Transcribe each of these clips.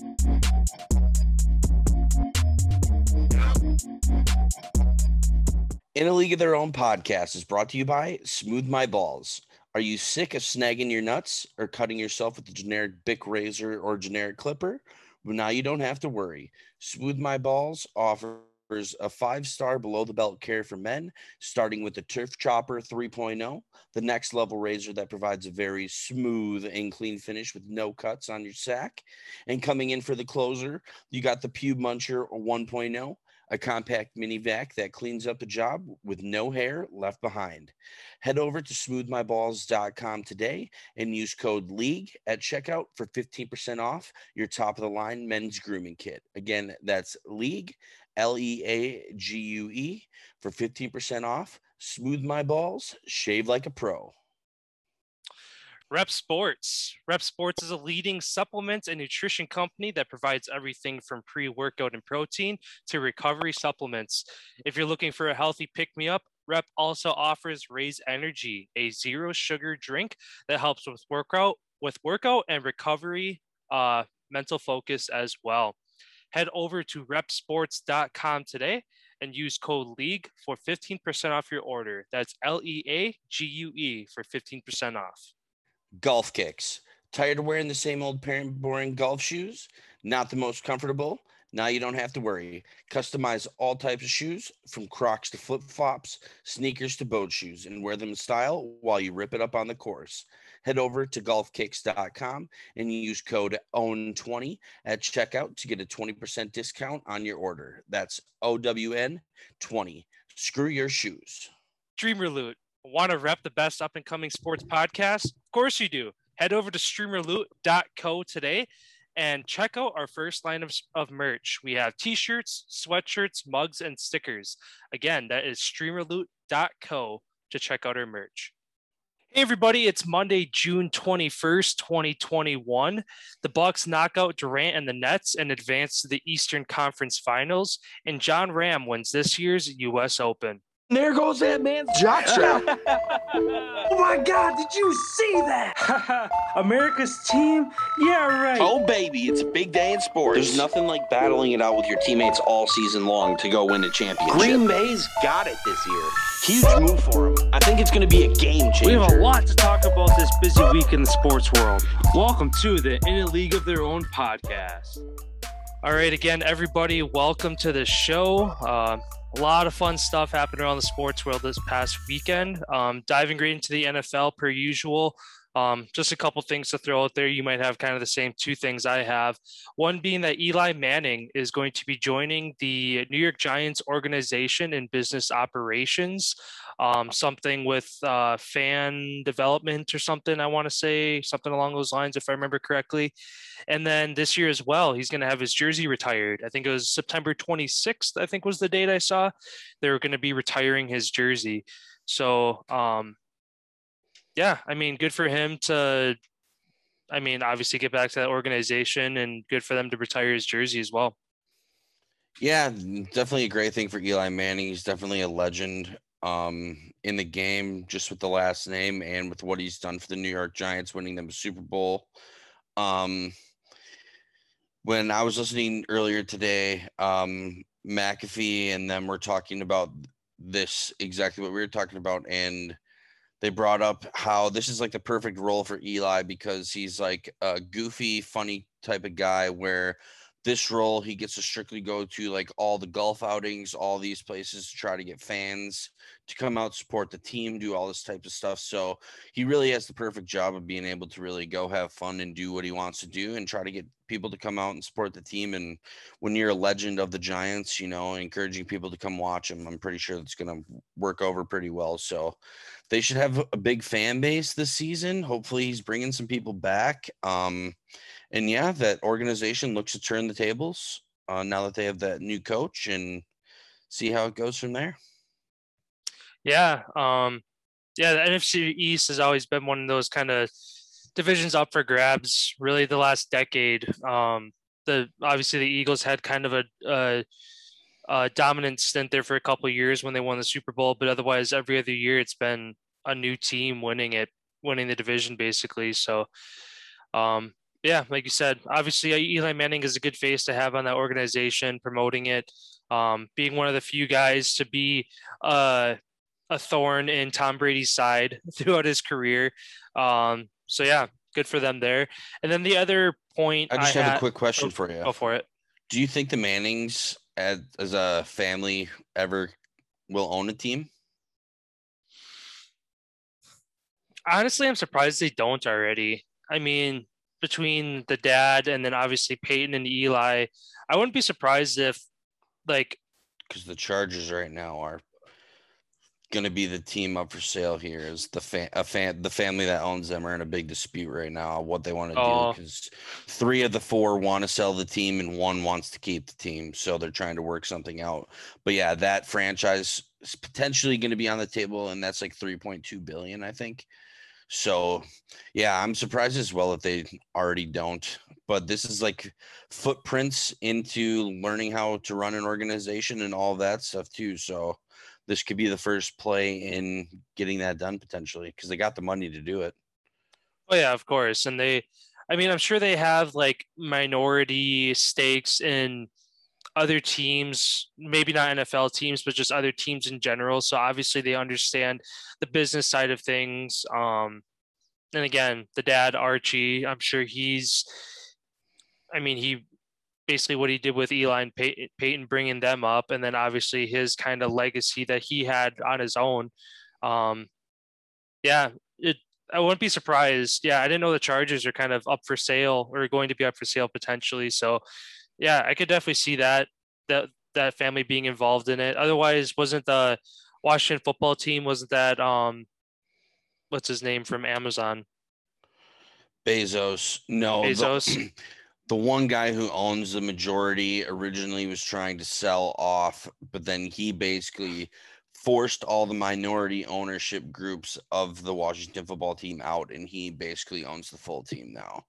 In a League of Their Own podcast is brought to you by Smooth My Balls. Are you sick of snagging your nuts or cutting yourself with a generic Bic razor or generic clipper? Well, now you don't have to worry. Smooth My Balls offers a five star below the belt care for men, starting with the Turf Chopper 3.0, the next level razor that provides a very smooth and clean finish with no cuts on your sack. And coming in for the closer, you got the Pube Muncher 1.0 a compact mini vac that cleans up a job with no hair left behind. Head over to smoothmyballs.com today and use code LEAGUE at checkout for 15% off your top of the line men's grooming kit. Again, that's LEAGUE, L E A G U E, for 15% off. Smooth My Balls, shave like a pro. Rep Sports. Rep Sports is a leading supplement and nutrition company that provides everything from pre workout and protein to recovery supplements. If you're looking for a healthy pick me up, Rep also offers Raise Energy, a zero sugar drink that helps with workout, with workout and recovery, uh, mental focus as well. Head over to repsports.com today and use code LEAGUE for 15% off your order. That's L E A G U E for 15% off. Golf kicks. Tired of wearing the same old parent boring golf shoes? Not the most comfortable? Now you don't have to worry. Customize all types of shoes from Crocs to flip flops, sneakers to boat shoes, and wear them in style while you rip it up on the course. Head over to golfkicks.com and use code OWN20 at checkout to get a 20% discount on your order. That's OWN 20. Screw your shoes. Streamer Loot. Want to rep the best up and coming sports podcast? Of course you do. Head over to streamerloot.co today and check out our first line of, of merch. We have t shirts, sweatshirts, mugs, and stickers. Again, that is streamerloot.co to check out our merch. Hey everybody, it's Monday, June 21st, 2021. The Bucks knock out Durant and the Nets and advance to the Eastern Conference Finals, and Jon Rahm wins this year's US Open. There goes that man's jockstrap. oh my God, did you see that? America's team? Yeah, right. Oh, baby, it's a big day in sports. There's nothing like battling it out with your teammates all season long to go win a championship. Green Bay's got it this year. Huge move for them. I think it's going to be a game changer. We have a lot to talk about this busy week in the sports world. Welcome to the In a League of Their Own podcast. All right, again, everybody, welcome to the show. Uh, a lot of fun stuff happened around the sports world this past weekend. Um, diving right into the NFL per usual. Um, just a couple things to throw out there. You might have kind of the same two things I have. One being that Eli Manning is going to be joining the New York Giants organization in business operations, um, something with uh, fan development or something. I want to say something along those lines, if I remember correctly. And then this year as well, he's going to have his jersey retired. I think it was September 26th. I think was the date I saw. They were going to be retiring his jersey. So um, yeah, I mean, good for him to, I mean, obviously get back to that organization and good for them to retire his jersey as well. Yeah, definitely a great thing for Eli Manning. He's definitely a legend um, in the game, just with the last name and with what he's done for the New York Giants, winning them a Super Bowl. Um, when I was listening earlier today, um, McAfee and them were talking about this exactly what we were talking about, and they brought up how this is like the perfect role for Eli because he's like a goofy, funny type of guy where this role he gets to strictly go to like all the golf outings, all these places to try to get fans to come out support the team, do all this type of stuff. So he really has the perfect job of being able to really go have fun and do what he wants to do and try to get people to come out and support the team. And when you're a legend of the Giants, you know, encouraging people to come watch him, I'm pretty sure it's going to work over pretty well. So they should have a big fan base this season. Hopefully, he's bringing some people back. Um, and yeah, that organization looks to turn the tables uh, now that they have that new coach and see how it goes from there. Yeah, um, yeah, the NFC East has always been one of those kind of divisions up for grabs. Really, the last decade. Um, the obviously the Eagles had kind of a, a, a dominant stint there for a couple years when they won the Super Bowl, but otherwise every other year it's been a new team winning it, winning the division basically. So, um, yeah, like you said, obviously Eli Manning is a good face to have on that organization, promoting it, um, being one of the few guys to be uh, a thorn in Tom Brady's side throughout his career. Um, so yeah, good for them there. And then the other point, I just I have had, a quick question go, for you. Go for it. Do you think the Mannings, as, as a family, ever will own a team? Honestly, I'm surprised they don't already. I mean, between the dad and then obviously Peyton and Eli, I wouldn't be surprised if, like, because the Chargers right now are going to be the team up for sale here. Is the fan, a fan, the family that owns them are in a big dispute right now what they want to Oh. do because three of the four want to sell the team and one wants to keep the team, so they're trying to work something out. But yeah, that franchise is potentially going to be on the table, and that's like three point two billion, I think. So, yeah, I'm surprised as well if they already don't. But this is like footprints into learning how to run an organization and all that stuff too. So, this could be the first play in getting that done potentially because they got the money to do it. Oh yeah, of course. And they I mean, I'm sure they have like minority stakes in other teams, maybe not NFL teams, but just other teams in general. So obviously they understand the business side of things. Um and again, the dad Archie, I'm sure he's I mean, he basically what he did with Eli and Pey- Peyton, bringing them up, and then obviously his kind of legacy that he had on his own. Um, yeah, it. I wouldn't be surprised. Yeah, I didn't know the Chargers are kind of up for sale or going to be up for sale potentially. So, yeah, I could definitely see that that that family being involved in it. Otherwise, wasn't the Washington football team wasn't that um, what's his name from Amazon? Bezos, no, the- Bezos. the one guy who owns the majority originally was trying to sell off, but then he basically forced all the minority ownership groups of the Washington football team out, and he basically owns the full team now.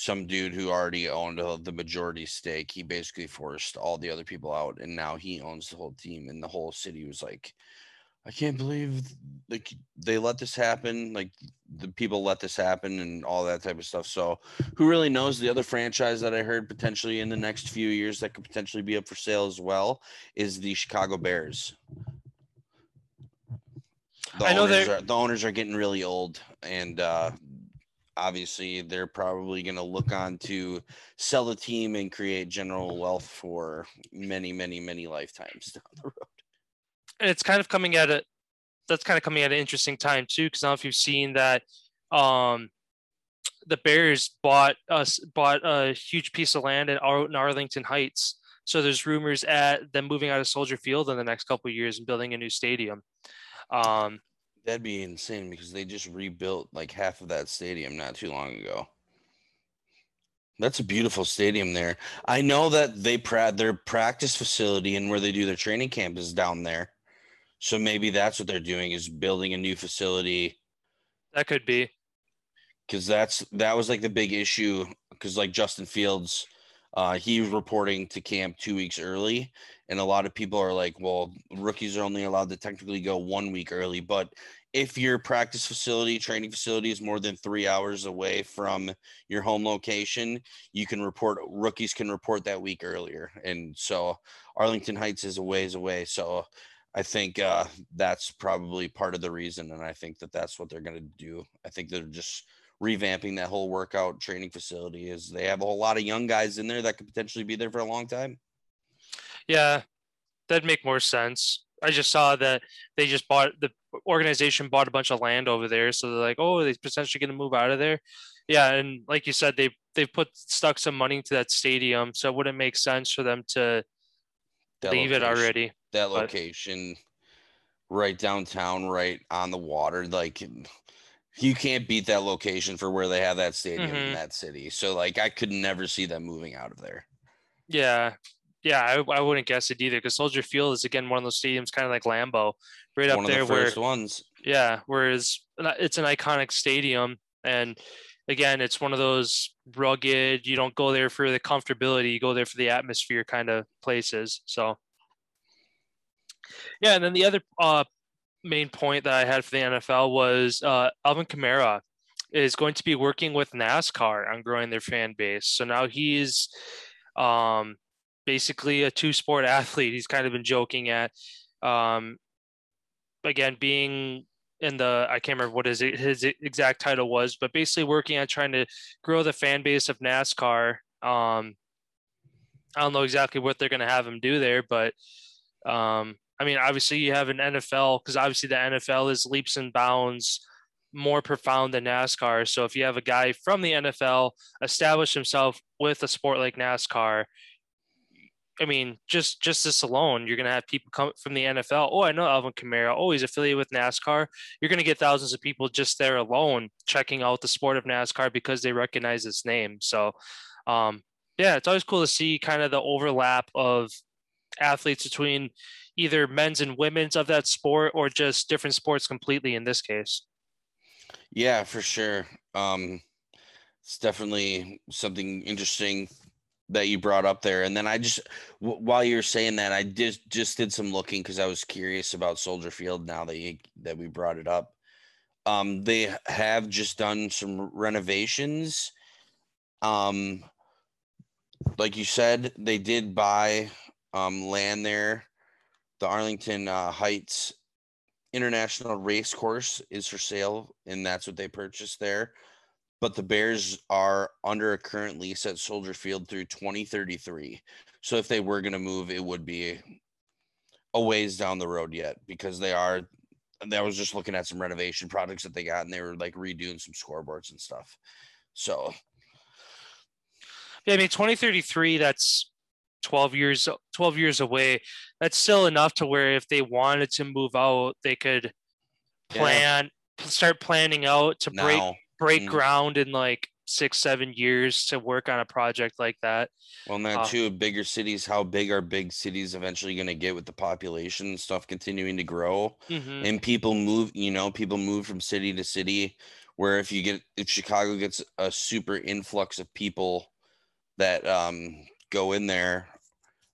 Some dude who already owned the majority stake, he basically forced all the other people out, and now he owns the whole team, and the whole city was like, I can't believe like they let this happen. Like the people let this happen and all that type of stuff. So who really knows the other franchise that I heard potentially in the next few years that could potentially be up for sale as well is the Chicago Bears. The I know owners are, the owners are getting really old and uh obviously they're probably going to look on to sell the team and create general wealth for many many many lifetimes down the road. and it's kind of coming at a that's kind of coming at an interesting time too because i don't know if you've seen that um the bears bought us bought a huge piece of land in, Ar- in arlington heights so there's rumors at them moving out of soldier field in the next couple of years and building a new stadium um That'd be insane because they just rebuilt like half of that stadium not too long ago. That's a beautiful stadium there. I know that they pra- their practice facility and where they do their training camp is down there. So maybe that's what they're doing is building a new facility that could be because that's that was like the big issue because like Justin Fields, uh, he was reporting to camp two weeks early, and a lot of people are like, well, rookies are only allowed to technically go one week early, but if your practice facility, training facility is more than three hours away from your home location, you can report rookies can report that week earlier, and so Arlington Heights is a ways away, so. I think uh, that's probably part of the reason, and I think that that's what they're going to do. I think they're just revamping that whole workout training facility is they have a whole lot of young guys in there that could potentially be there for a long time. yeah that'd make more sense i just saw that they just bought the organization bought a bunch of land over there so they're like oh they're potentially going to move out of there yeah and like you said they they've put stuck some money into that stadium so it wouldn't make sense for them to That leave it already That but- location right downtown, right on the water. Like you can't beat that location for where they have that stadium in Mhm. that city. So like I could never see them moving out of there. Yeah, yeah, I, I wouldn't guess it either because Soldier Field is again one of those stadiums, kind of like Lambeau, right up One of there the where first ones. yeah, whereas it's an iconic stadium, and again, it's one of those rugged. You don't go there for the comfortability; you go there for the atmosphere kind of places. So, yeah, and then the other uh, main point that I had for the NFL was uh, Alvin Kamara. is going to be working with NASCAR on growing their fan base. So now he's um, basically a two sport athlete. He's kind of been joking at, um, again, being in the I can't remember what his his exact title was, but basically working on trying to grow the fan base of NASCAR. Um, I don't know exactly what they're going to have him do there, but um, I mean, obviously you have an NFL because obviously the NFL is leaps and bounds more profound than NASCAR. So if you have a guy from the NFL establish himself with a sport like NASCAR, I mean, just just this alone, you're gonna have people come from the NFL. Oh, I know Alvin Kamara. Oh, he's affiliated with NASCAR. You're gonna get thousands of people just there alone checking out the sport of NASCAR because they recognize its name. So, um, yeah, it's always cool to see kind of the overlap of athletes between either men's and women's of that sport or just different sports completely in this case. Yeah, for sure. Um, it's definitely something interesting that you brought up there. And then I just, w- while you're saying that, I just just did some looking because I was curious about Soldier Field. Now that you, that we brought it up, um, they have just done some renovations. Um, like you said, they did buy um, land there. The Arlington uh, Heights International Race Course is for sale, and that's what they purchased there. But the Bears are under a current lease at Soldier Field through 2033. So if they were going to move, it would be a ways down the road yet because they are. I was just looking at some renovation projects that they got, and they were like redoing some scoreboards and stuff. So yeah, I mean, 2033, that's 12 years 12 years away. That's still enough to where if they wanted to move out, they could plan yeah. start planning out to now. break break mm. ground in like six seven years to work on a project like that well now uh, too bigger cities how big are big cities eventually going to get with the population stuff continuing to grow mm-hmm. and people move you know people move from city to city where if you get if chicago gets a super influx of people that um, go in there.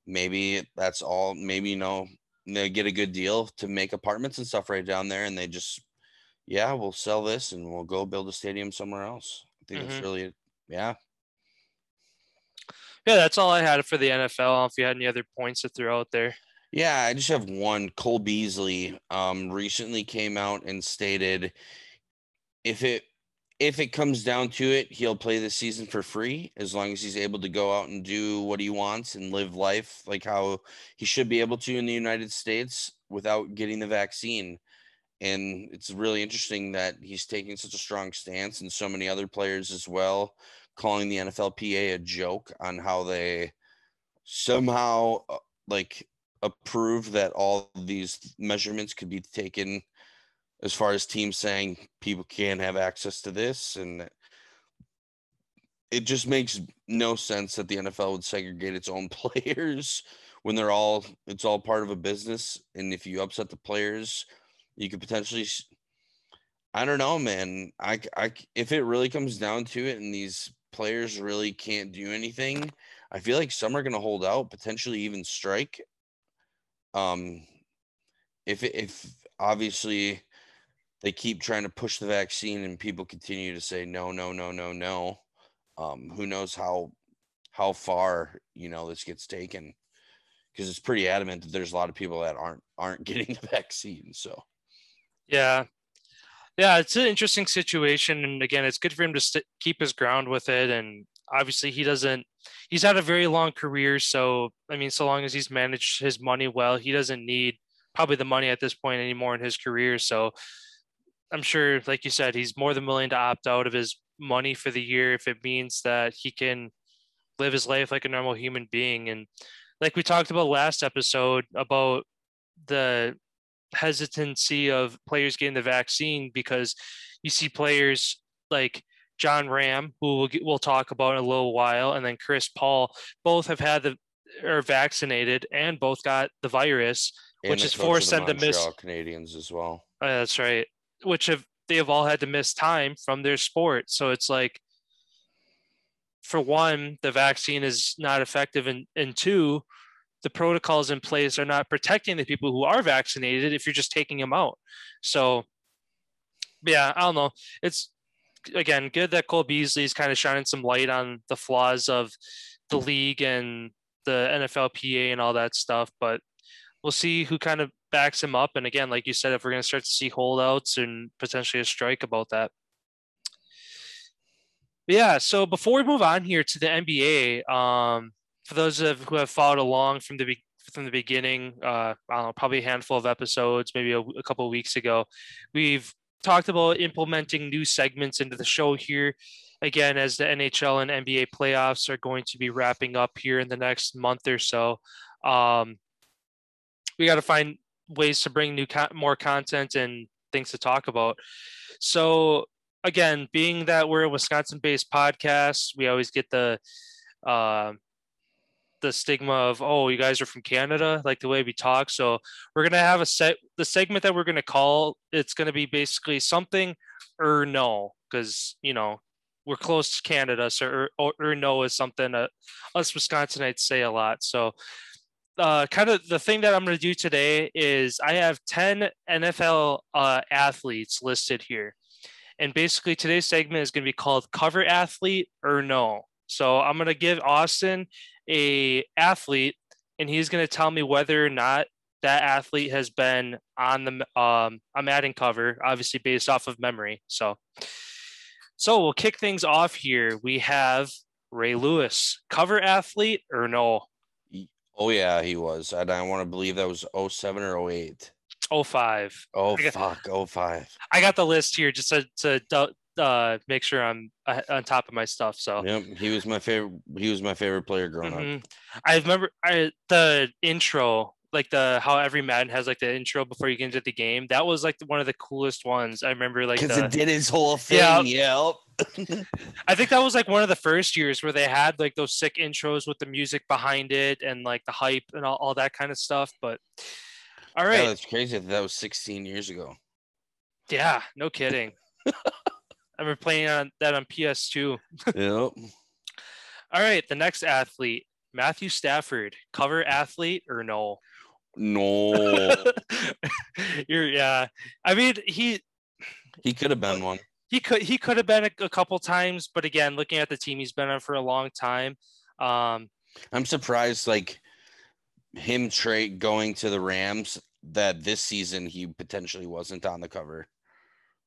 Maybe that's all. Maybe you know they get a good deal to make apartments and stuff right down there, and they just, yeah, we'll sell this and we'll go build a stadium somewhere else. I think mm-hmm. that's really, yeah. Yeah, that's all I had for the NFL. If you had any other points to throw out there. Yeah, I just have one. Cole Beasley um, recently came out and stated if it if it comes down to it, he'll play the season for free as long as he's able to go out and do what he wants and live life like how he should be able to in the United States without getting the vaccine. And it's really interesting that he's taking such a strong stance, and so many other players as well, calling the NFLPA a joke on how they somehow uh, like approve that all these measurements could be taken as far as teams saying people can't have access to this and it just makes no sense that the NFL would segregate its own players when they're all it's all part of a business and if you upset the players you could potentially I don't know man. I I if it really comes down to it and these players really can't do anything I feel like some are going to hold out potentially even strike. Um if if obviously they keep trying to push the vaccine and people continue to say no no no no no. Um, who knows how how far you know this gets taken because it's pretty adamant that there's a lot of people that aren't aren't getting the vaccine so. Yeah. Yeah it's an interesting situation and again it's good for him to st- keep his ground with it and obviously he doesn't he's had a very long career so i mean so long as he's managed his money well he doesn't need probably the money at this point anymore in his career so I'm sure, like you said, he's more than willing to opt out of his money for the year if it means that he can live his life like a normal human being. And like we talked about last episode about the hesitancy of players getting the vaccine because you see players like Jon Rahm, who we'll, we'll talk about in a little while, and then Chris Paul, both have had the are vaccinated and both got the virus, and which has forced the them to miss Canadians as well. Oh, that's right which have they have all had to miss time from their sport. So it's like, for one, the vaccine is not effective, and and two, the protocols in place are not protecting the people who are vaccinated if you're just taking them out. So, yeah, I don't know. It's again, good that Cole Beasley is kind of shining some light on the flaws of the league and the NFLPA and all that stuff. But we'll see who kind of backs him up. And again, like you said, if we're going to start to see holdouts and potentially a strike about that. But yeah. So before we move on here to the NBA, um, for those of who have followed along from the from the beginning, uh, I don't know, probably a handful of episodes, maybe a, a couple of weeks ago, we've talked about implementing new segments into the show here. Again, as the NHL and NBA playoffs are going to be wrapping up here in the next month or so, um, we got to find ways to bring new more content and things to talk about. So again, being that we're a Wisconsin-based podcast, we always get the uh, the stigma of oh you guys are from canada like the way we talk so we're to have a set the segment that we're to call it's to be basically something or no because you know we're close to canada so or, or, or no is something that us wisconsinites say a lot so uh, kind of the thing that i'm going to do today is i have 10 nfl uh, athletes listed here. And basically today's segment is going to be called cover athlete or no. So i'm going to give austin a athlete and he's going to tell me whether or not that athlete has been on the um I'm adding cover obviously based off of memory. So so we'll kick things off here. We have Ray Lewis. Cover athlete or no oh yeah he was and I want to believe that was 07 or 08 05 oh got, fuck 05 I got the list here just to, to uh, make sure I'm on top of my stuff. So yep, he was my favorite. He was my favorite player growing mm-hmm. up. I remember I, the intro, like the how every Madden has like the intro before you get into the game. That was like one of the coolest ones. I remember like because it did his whole thing. Yeah. Yep. I think that was like one of the first years where they had like those sick intros with the music behind it and like the hype and all, all that kind of stuff. But all right, yeah, that's crazy. That was 16 years ago. Yeah, no kidding. I remember playing on that on PS2. yep. All right, the next athlete, Matthew Stafford, cover athlete or no? No. You're yeah. I mean, he he could have been one. He could he could have been a, a, couple times, but again, looking at the team he's been on for a long time, um, I'm surprised like him trade going to the Rams that this season he potentially wasn't on the cover.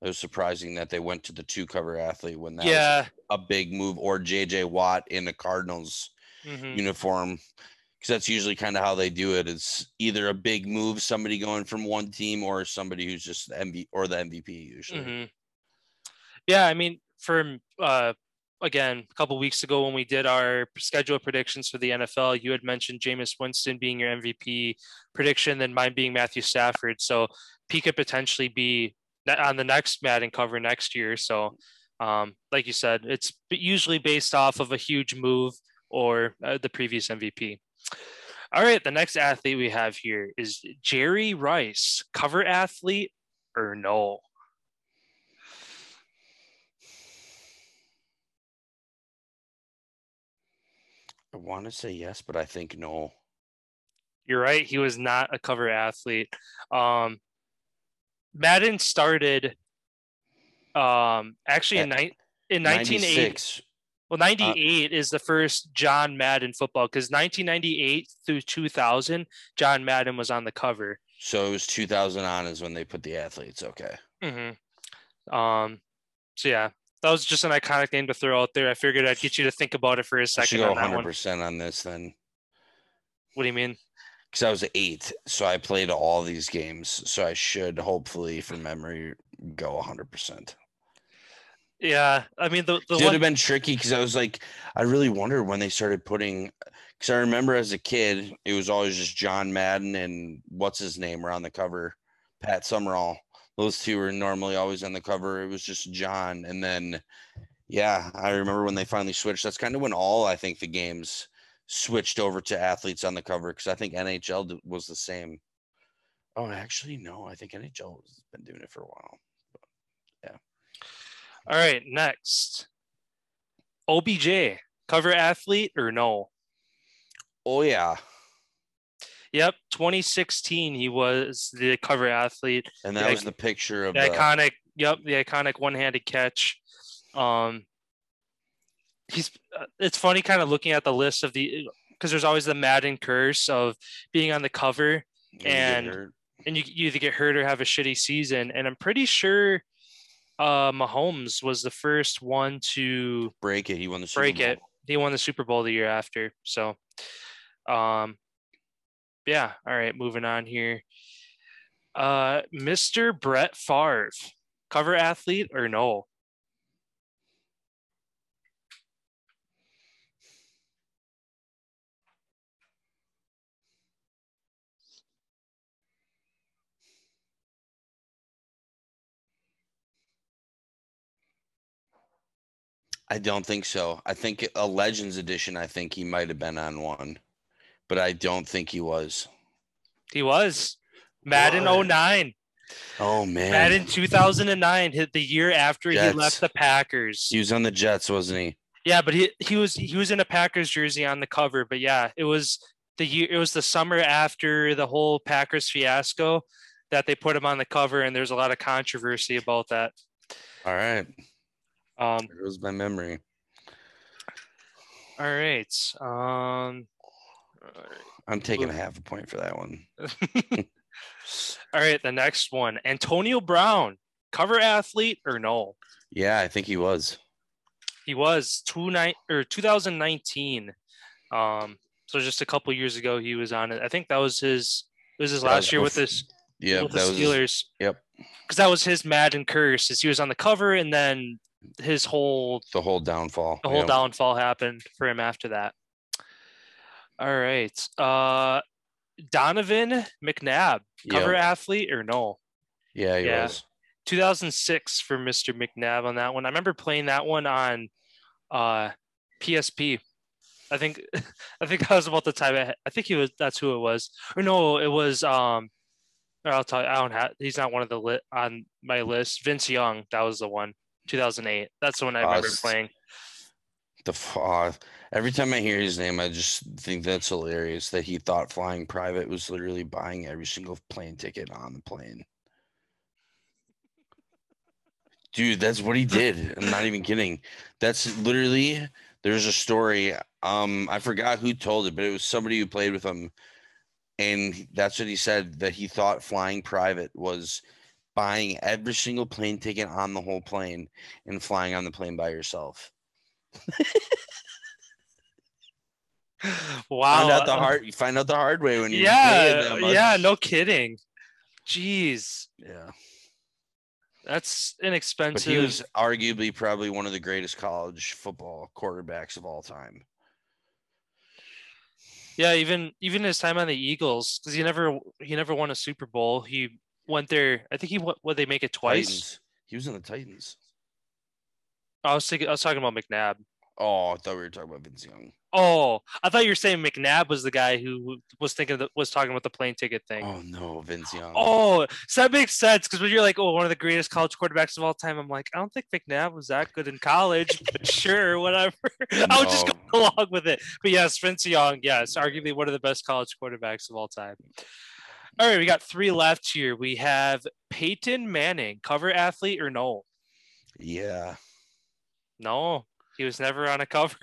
It was surprising that they went to the two cover athlete when that yeah. was a big move, or JJ Watt in the Cardinals mm-hmm. uniform. Because that's usually kind of how they do it. It's either a big move, somebody going from one team, or somebody who's just the MV or the MVP usually. Mm-hmm. Yeah, I mean, for uh, again, a couple weeks ago when we did our schedule predictions for the NFL, you had mentioned Jameis Winston being your MVP prediction, then mine being Matthew Stafford. So he could potentially be on the next Madden cover next year. So, um, like you said, it's usually based off of a huge move or uh, the previous MVP. All right, the next athlete we have here is Jerry Rice, cover athlete or no? I want to say yes, but I think no. You're right. He was not a cover athlete. Um, Madden started um actually in, ni- in 1980 well 98 uh, is the first John Madden football because 1998 through 2000 John Madden was on the cover. So it was 2000 on is when they put the athletes. Okay. Mm-hmm. Um. So yeah, that was just an iconic name to throw out there. I figured I'd get you to think about it for a second. I should go 100 percent on this then. What do you mean? because I was eight, so I played all these games. So I should hopefully, from memory, go hundred percent. Yeah, I mean the, the should one... have been tricky because I was like, I really wonder when they started putting. Because I remember as a kid, it was always just John Madden and what's his name were on the cover, Pat Summerall. Those two were normally always on the cover. It was just John, and then, yeah, I remember when they finally switched. That's kind of when all I think the games switched over to athletes on the cover because I think NHL was the same. Oh, actually, no. I think NHL has been doing it for a while. All right. Next, OBJ cover athlete or no? Oh yeah. Yep, 2016 he was the cover athlete. And that the, was the picture of the, the iconic. Yep, the iconic one-handed catch. Um, he's. Uh, it's funny, kind of looking at the list of the because there's always the Madden curse of being on the cover and and you, you either get hurt or have a shitty season. And I'm pretty sure uh, Mahomes was the first one to break it. He won the Super break Bowl. it. He won the Super Bowl the year after. So, um, yeah. All right, moving on here. Uh, Mr. Brett Favre, cover athlete or no? I don't think so. I think a Legends edition. I think he might have been on one, but I don't think he was. He was Madden What? 09. Oh man, Madden 2009 hit the year after Jets. he left the Packers. he was on the Jets, wasn't he? Yeah, but he he was he was in a Packers jersey on the cover. But yeah, it was the year it was the summer after the whole Packers fiasco that they put him on the cover, and there's a lot of controversy about that. All right, Um, there goes my memory. all right. Um, I'm taking a half a point for that one. all right. The next one, Antonio Brown, cover athlete or no? Yeah, I think he was. He was two nine or 2019. Um, so just a couple years ago, he was on it. I think that was his. It was his That last was year with this Yeah, with the that was. Steelers. Yep, because that was his Madden curse. Is he was on the cover, and then his whole the whole downfall. the whole Yep. downfall happened for him after that. All right, uh, Donovan McNabb, cover Yep. athlete or no? Yeah, Yeah. was. 2006 for Mr. McNabb on that one. I remember playing that one on uh, PSP. I think I think that was about the time. I, I think he was. That's who it was. Or no, it was. Um, I'll tell you. I don't have. He's not one of the lit on my list. Vince Young. That was the one. 2008. That's the one I remember Us. playing. The uh, every time I hear his name, I just think that's hilarious that he thought flying private was literally buying every single plane ticket on the plane. Dude, that's what he did. I'm not even kidding. That's literally there's a story. Um, I forgot who told it, but it was somebody who played with him, and that's what he said that he thought flying private was buying every single plane ticket on the whole plane and flying on the plane by yourself. Wow. find out the hard you find out the hard way when you Yeah. Yeah. No kidding. Jeez. yeah That's but inexpensive. he was arguably probably one of the greatest college football quarterbacks of all time Yeah, even even his time on the Eagles, because he never he never won a Super Bowl. He went there. I think he what would they make it twice? Titans. he was in the titans I was thinking I was talking about McNabb. oh i thought we were talking about vince young Oh, I thought you were saying McNabb was the guy who was thinking that was talking about the plane ticket thing. oh no vince young Oh, so that makes sense because when you're like, oh, one of the greatest college quarterbacks of all time, I'm like, I don't think McNabb was that good in college, but sure, whatever. I would just go along with it. But yes, Vince Young, yes, arguably one of the best college quarterbacks of all time. All right, we got three left here. We have Peyton Manning, cover athlete or no? yeah No, he was never on a cover.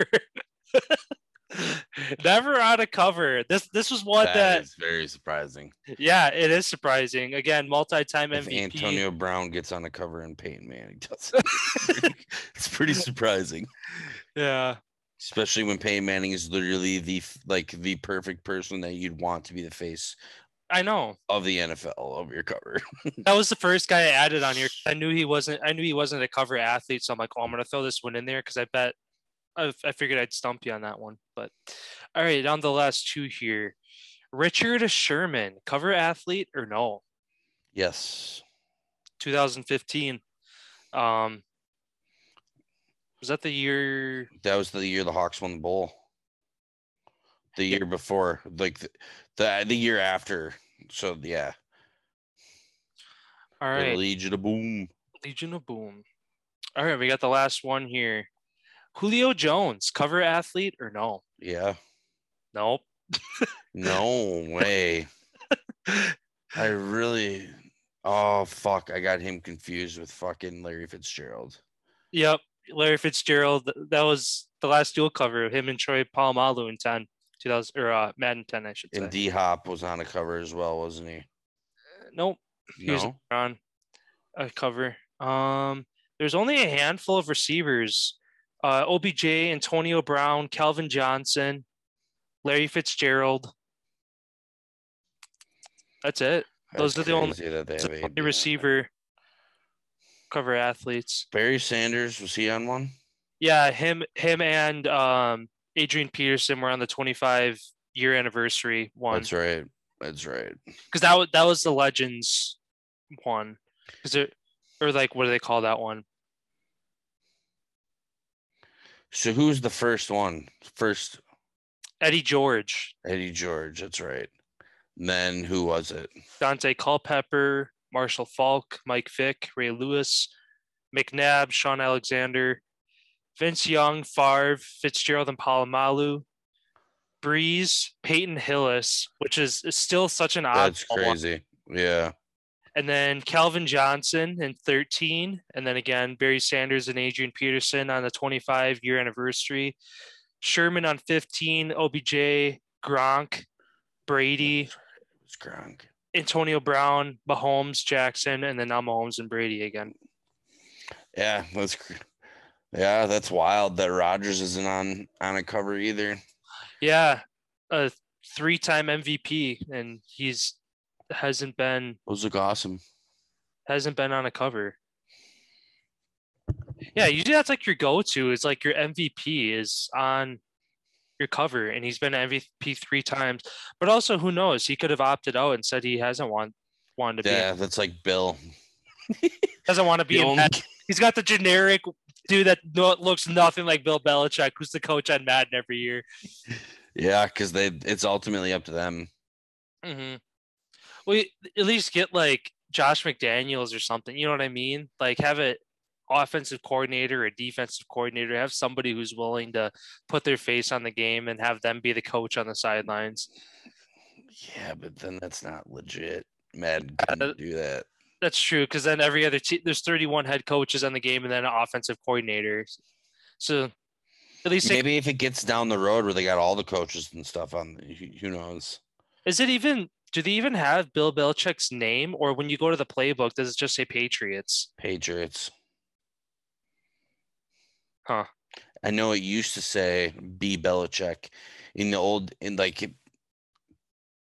never on a cover. This this was one that that, is very surprising yeah, it is surprising. Again, multi-time if MVP. antonio brown gets on the cover and peyton manning does it's pretty surprising Yeah. especially when peyton manning is literally the like the perfect person that you'd want to be the face I know. of the nfl of your cover That was the first guy I added on here. I knew he wasn't. I knew he wasn't a cover athlete, so I'm like, oh, I'm gonna throw this one in there because I bet. I, I figured I'd stump you on that one. But all right, on the last two here, Richard Sherman, cover athlete or no? yes 2015. Um, was that the year? That was the year the Hawks won the bowl. The year before, like the the, uh, the year after. So yeah, All right. Legion of Boom. Legion of Boom. All right, we got the last one here. Julio Jones, cover athlete or no? Yeah, Nope. no way. I really. Oh fuck! I got him confused with fucking Larry Fitzgerald. Yep. Larry Fitzgerald. That was the last dual cover of him and Troy Polamalu in 10, 2000 or uh, Madden 10, I should say. And D Hop was on a cover as well, wasn't he? Nope, he was on a cover. Um, there's only a handful of receivers: uh, OBJ, Antonio Brown, Calvin Johnson, Larry Fitzgerald. That's it. Those That's are the only- crazy that they have the only that. receiver cover athletes. Barry Sanders was he on one? Yeah, him, him, and um, Adrian Peterson were on the 25 year anniversary one That's right. That's right. because that was that was the Legends one. Is it or like what do they call that one? So who's the first one? First Eddie George, Eddie George. That's right. And then who was it? Daunte Culpepper, Marshall Faulk, Mike Vick, Ray Lewis, McNabb, Shaun Alexander, Vince Young, Favre, Fitzgerald, and Polamalu, Brees, Peyton Hillis, which is, is still such an odd That's crazy. Yeah. and then Calvin Johnson in 13, and then again Barry Sanders and Adrian Peterson on the 25 year anniversary. Sherman on 15, OBJ, Gronk, Brady, Gronk. Antonio Brown, Mahomes, Jackson, and then now Mahomes and Brady again. Yeah, that's yeah, that's wild that Rodgers isn't on on a cover either. Yeah, a three time MVP, and he's hasn't been Those look awesome. hasn't been on a cover. Yeah, usually that's like your go-to. Is like your MVP is on your cover, and he's been MVP three times. But also, who knows? He could have opted out and said he hasn't want wanted to be Yeah, that's like Bill. doesn't want to be. He's got the generic dude that looks nothing like Bill Belichick, who's the coach on Madden every year. Yeah, because they it's ultimately up to them. Mm-hmm. Well, at least get like Josh McDaniels or something. You know what I mean? Like have a offensive coordinator or defensive coordinator. Have somebody who's willing to put their face on the game and have them be the coach on the sidelines. Yeah, but then that's not legit. Madden Uh, couldn't do that. That's true because then every other team there's 31 head coaches on the game and then an offensive coordinator. So at least Maybe if it gets down the road where they got all the coaches and stuff on, who knows? is it even? Do they even have Bill Belichick's name, or when you go to the playbook, does it just say Patriots? Patriots. Huh. I know it used to say B Belichick in the old in like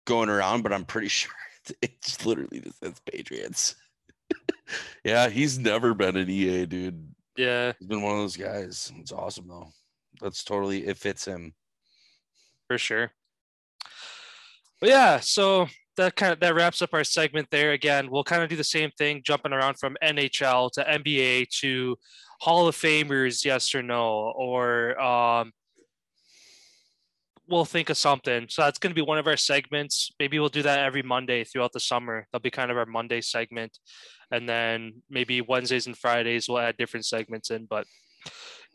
going around, but I'm pretty sure it, it just literally just says Patriots. Yeah, he's never been an EA dude. Yeah, He's been one of those guys. It's awesome though. That's totally it fits him. for sure. But yeah, so that kind of that wraps up our segment there. Again, we'll kind of do the same thing, jumping around from NHL to NBA to Hall of Famers, yes or no, or um, we'll think of something. So that's going to be one of our segments. Maybe we'll do that every Monday throughout the summer. That'll be kind of our Monday segment, and then maybe Wednesdays and Fridays we'll add different segments in. But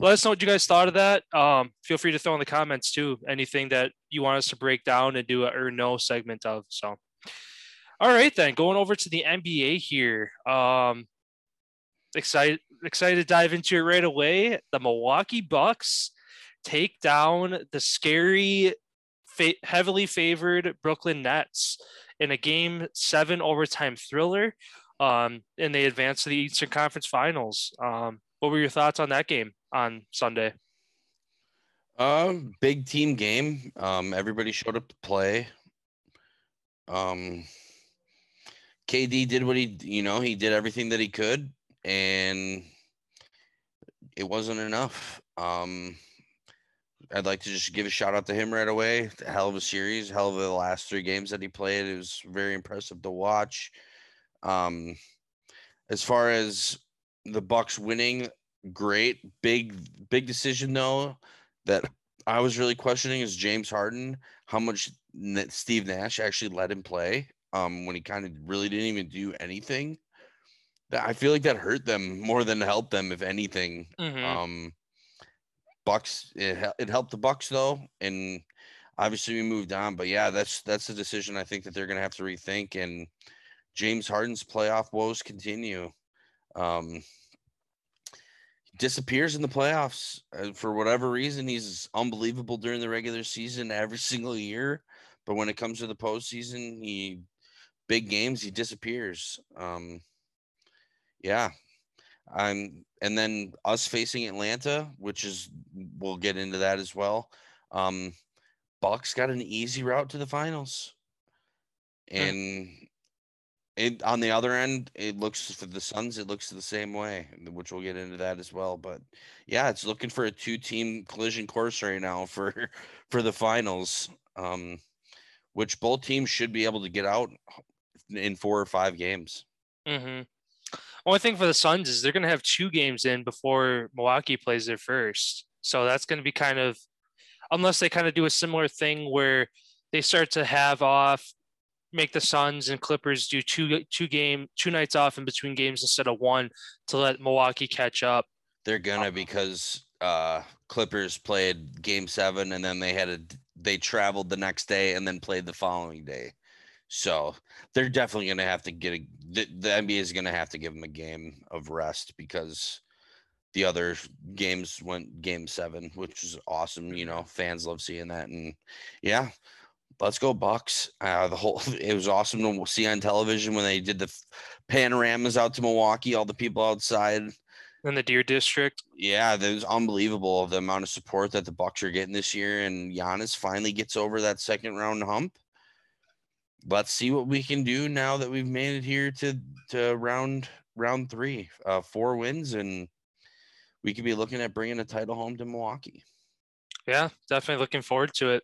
let us know what you guys thought of that. Um, feel free to throw in the comments too. Anything that you want us to break down and do a or no segment of. So, all right then, going over to the NBA here. Um, excited excited to dive into it right away. The Milwaukee Bucks take down the scary, fa- heavily favored Brooklyn Nets in a Game Seven overtime thriller. Um, and they advance to the Eastern Conference Finals. Um, what were your thoughts on that game on Sunday? Um, big team game. Um, everybody showed up to play. Um, KD did what he, you know, he did everything that he could, and it wasn't enough. Um, I'd like to just give a shout out to him right away. Hell of a series, hell of the last three games that he played. It was very impressive to watch. Um, as far as the Bucks winning, great. Big, big decision though that I was really questioning is James Harden, how much Steve Nash actually let him play um, when he kind of really didn't even do anything. That I feel like that hurt them more than helped them, if anything. Mhm. Um, Bucks, it, it helped the Bucks though, and obviously we moved on. But yeah, that's that's a decision I think that they're gonna have to rethink. And James Harden's playoff woes continue. Um, disappears in the playoffs uh, for whatever reason. He's unbelievable during the regular season every single year, but when it comes to the postseason, he big games he disappears. Um, yeah, I'm and then us facing Atlanta, which is we'll get into that as well. Um, Bucks got an easy route to the finals, and it on the other end, it looks for the Suns. It looks the same way, which we'll get into that as well. But yeah, it's looking for a two-team collision course right now for for the finals, um, which both teams should be able to get out in four or five games. Mm-hmm. Only thing for the Suns is they're going to have two games in before Milwaukee plays their first. So that's going to be kind of, unless they kind of do a similar thing where they start to have off, make the Suns and Clippers do two two game two nights off in between games instead of one to let Milwaukee catch up. They're gonna because uh Clippers played game seven and then they had a they traveled the next day and then played the following day. So they're definitely going to have to get a, the, the NBA is going to have to give them a game of rest because the other games went game seven, which was awesome. You know, fans love seeing that. And yeah, let's go Bucks. Uh, the whole, it was awesome to see on television when they did the panoramas out to Milwaukee, all the people outside. In the Deer District. Yeah, that was unbelievable the amount of support that the Bucks are getting this year. And Giannis finally gets over that second round hump let's see what we can do now that we've made it here to to round round three. Uh, four wins, and we could be looking at bringing a title home to Milwaukee. Yeah, definitely looking forward to it.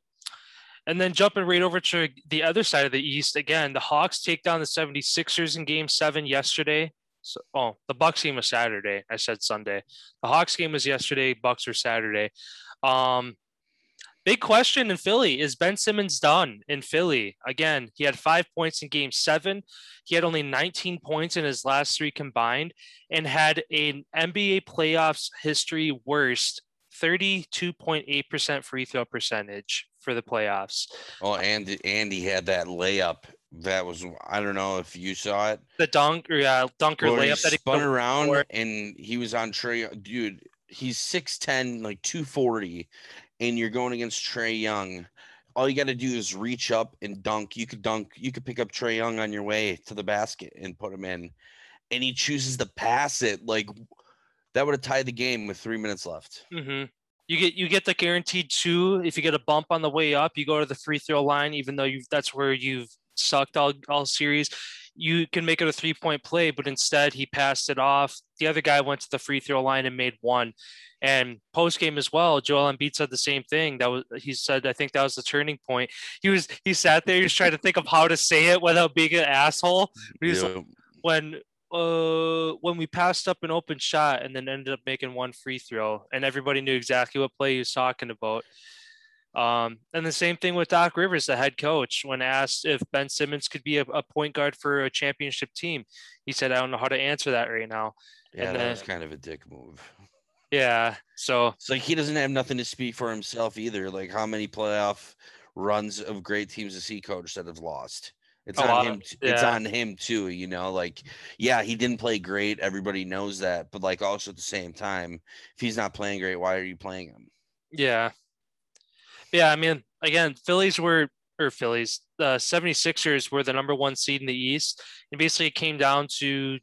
And then jumping right over to the other side of the East again, the Hawks take down the 76ers in game seven yesterday. So, oh, the Bucks game was Saturday. I said Sunday. The Hawks game was yesterday. Bucks were Saturday. Um, Big question in Philly is Ben Simmons done in Philly? Again, he had five points in game seven. He had only 19 points in his last three combined and had an NBA playoffs history worst 32.8% free throw percentage for the playoffs. Oh, and Andy had that layup. That was I don't know if you saw it. The dunk or yeah, dunker layup he that he spun around and he was on Trae. Dude, he's 6'10, like 240, and you're going against Trae Young, all you got to do is reach up and dunk. You could dunk, you could pick up Trae Young on your way to the basket and put him in. And he chooses to pass it. Like that would have tied the game with three minutes left. Mm-hmm. You get you get the guaranteed two. If you get a bump on the way up, you go to the free throw line, even though you've that's where you've sucked all, all series. You can make it a three point play, but instead he passed it off. The other guy went to the free throw line and made one. And post game as well, Joel Embiid said the same thing. That was he said, I think that was the turning point. He was he sat there, he was trying to think of how to say it without being an asshole. Was like, when uh when we passed up an open shot and then ended up making one free throw, and everybody knew exactly what play he was talking about. Um, and the same thing with Doc Rivers, the head coach, when asked if Ben Simmons could be a, a, point guard for a championship team, he said, "I don't know how to answer that right now." Yeah, and that then, was kind of a dick move. Yeah. So it's like he doesn't have nothing to speak for himself either. Like how many playoff runs of great teams has he coached that have lost? It's on him. yeah. It's on him too. You know, like yeah, he didn't play great. Everybody knows that. But like also at the same time, if he's not playing great, why are you playing him? Yeah. Yeah. I mean, again, Phillies were or Phillies, the 76ers were the number one seed in the East. And basically it came down to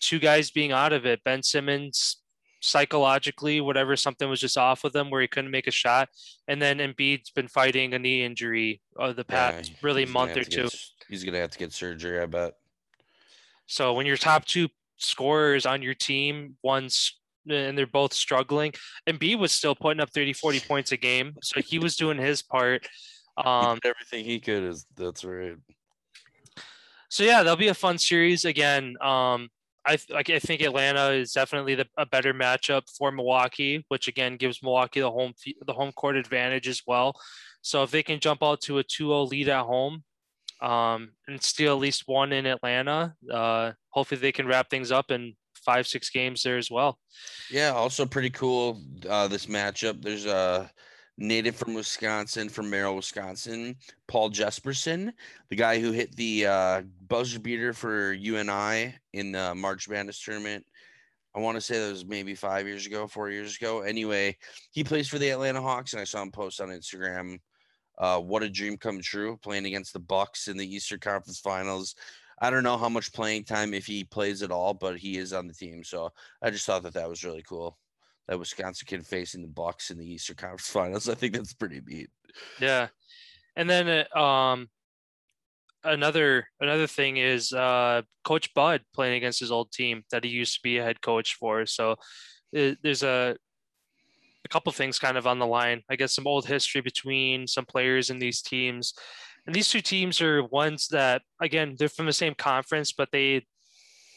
two guys being out of it. Ben Simmons psychologically, whatever, something was just off with him where he couldn't make a shot. And then Embiid's been fighting a knee injury uh, the past yeah, really month or two. Get, he's going to have to get surgery, I bet. So when your top two scorers on your team, one's and they're both struggling, Embiid was still putting up 30, 40 points a game. So he was doing his part. Um, everything he could is that's right. So yeah, that'll be a fun series again. Um, I I think Atlanta is definitely the, a better matchup for Milwaukee, which again gives Milwaukee the home the home court advantage as well. So if they can jump out to a 2-0 lead at home, um, and steal at least one in Atlanta, uh, hopefully they can wrap things up in five six games there as well. Yeah, also pretty cool uh, this matchup. There's a native from Wisconsin, from Merrill, Wisconsin, Paul Jesperson, the guy who hit the uh, buzzer beater for UNI in the March Madness tournament I want to say that was maybe five years ago, four years ago. Anyway, he plays for the Atlanta Hawks, and I saw him post on Instagram. Uh, what a dream come true playing against the Bucks in the Eastern Conference Finals. I don't know how much playing time if he plays at all, but he is on the team. So I just thought that that was really cool. That Wisconsin kid facing the Bucks in the Eastern Conference Finals. I think that's pretty neat. Yeah, and then uh, um, another another thing is uh, Coach Bud playing against his old team that he used to be a head coach for. So it, there's a a couple things kind of on the line. I guess some old history between some players in these teams. And these two teams are ones that, again, they're from the same conference, but they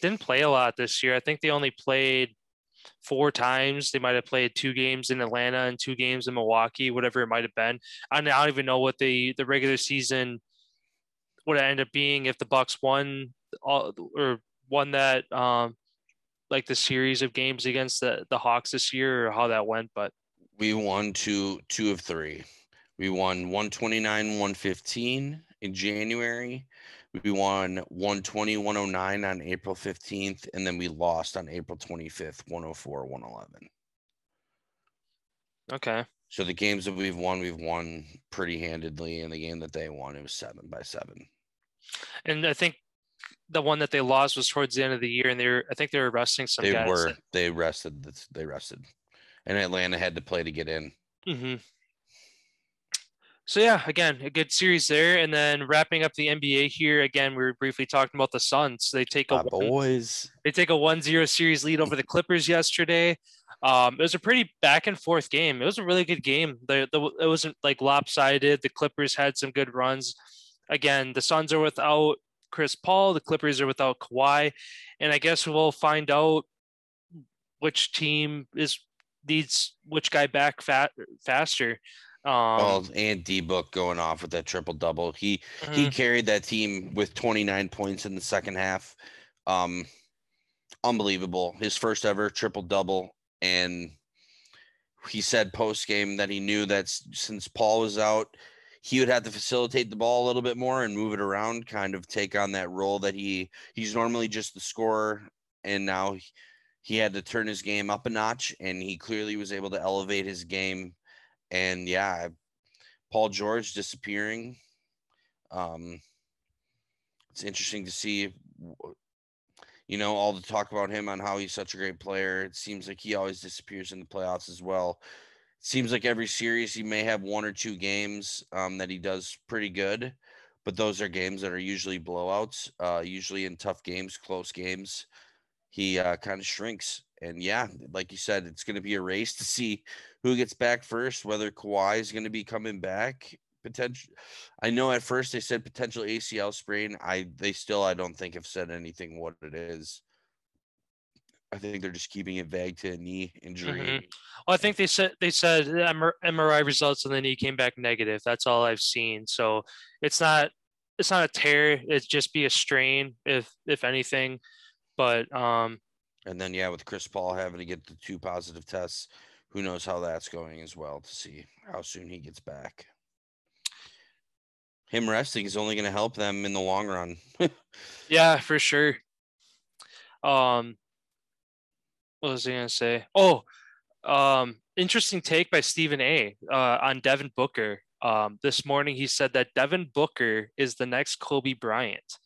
didn't play a lot this year. I think they only played four times. They might have played two games in Atlanta and two games in Milwaukee, whatever it might have been. I don't even know what the the regular season would end up being if the Bucks won all, or won that um like the series of games against the the Hawks this year or how that went. But we won two two of three. We won 129, 115 in January. We won 120, 109 on April 15th, and then we lost on April 25th, 104, 111. Okay. So the games that we've won, we've won pretty handedly. In the game that they won, it was seven by seven. And I think the one that they lost was towards the end of the year, and they were I think they were resting some. They guys. were. They rested. They rested, and Atlanta had to play to get in. Mm-hmm. So yeah, again, a good series there, and then wrapping up the NBA here. Again, we were briefly talking about the Suns. They take a My boys. They take a 1-0 series lead over the Clippers yesterday. Um, it was a pretty back and forth game. It was a really good game. The, the, it wasn't like lopsided. The Clippers had some good runs. Again, the Suns are without Chris Paul. The Clippers are without Kawhi, and I guess we'll find out which team is needs which guy back fat, faster. Um, well, and D Book going off with that triple double. He mm-hmm. he carried that team with 29 points in the second half. Um, unbelievable. His first ever triple double, and he said post game that he knew that since Paul was out, he would have to facilitate the ball a little bit more and move it around, kind of take on that role that he he's normally just the scorer, and now he, he had to turn his game up a notch, and he clearly was able to elevate his game and yeah, Paul George disappearing. Um, it's interesting to see, you know, all the talk about him on how he's such a great player. It seems like he always disappears in the playoffs as well. It seems like every series he may have one or two games um, that he does pretty good, but those are games that are usually blowouts, uh, usually in tough games, close games. He uh, kind of shrinks and yeah, like you said, it's going to be a race to see who gets back first. Whether Kawhi is going to be coming back, potential. I know at first they said potential ACL sprain. I they still I don't think have said anything what it is. I think they're just keeping it vague to a knee injury. Mm-hmm. Well, I think they said they said MRI results and the knee came back negative. That's all I've seen. So it's not it's not a tear. It's just be a strain if if anything. But um, and then yeah, with Chris Paul having to get the two positive tests, who knows how that's going as well to see how soon he gets back. Him resting is only going to help them in the long run. yeah, for sure. Um, what was I going to say? Oh, um, interesting take by Stephen A. Uh, on Devin Booker. Um, this morning he said that Devin Booker is the next Kobe Bryant.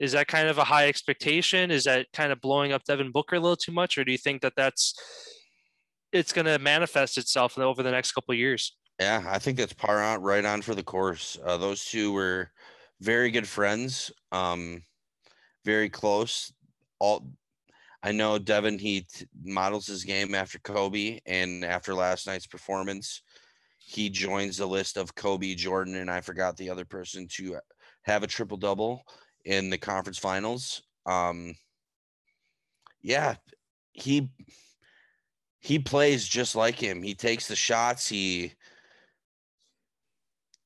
Is that kind of a high expectation? Is that kind of blowing up Devin Booker a little too much, or do you think that that's it's going to manifest itself over the next couple of years? Yeah, I think that's par on, right on for the course. Uh, those two were very good friends, um, very close. All I know, Devin he t- models his game after Kobe, and after last night's performance, he joins the list of Kobe, Jordan, and I forgot the other person to have a triple double in the conference finals. Um, yeah, he he plays just like him. He takes the shots. He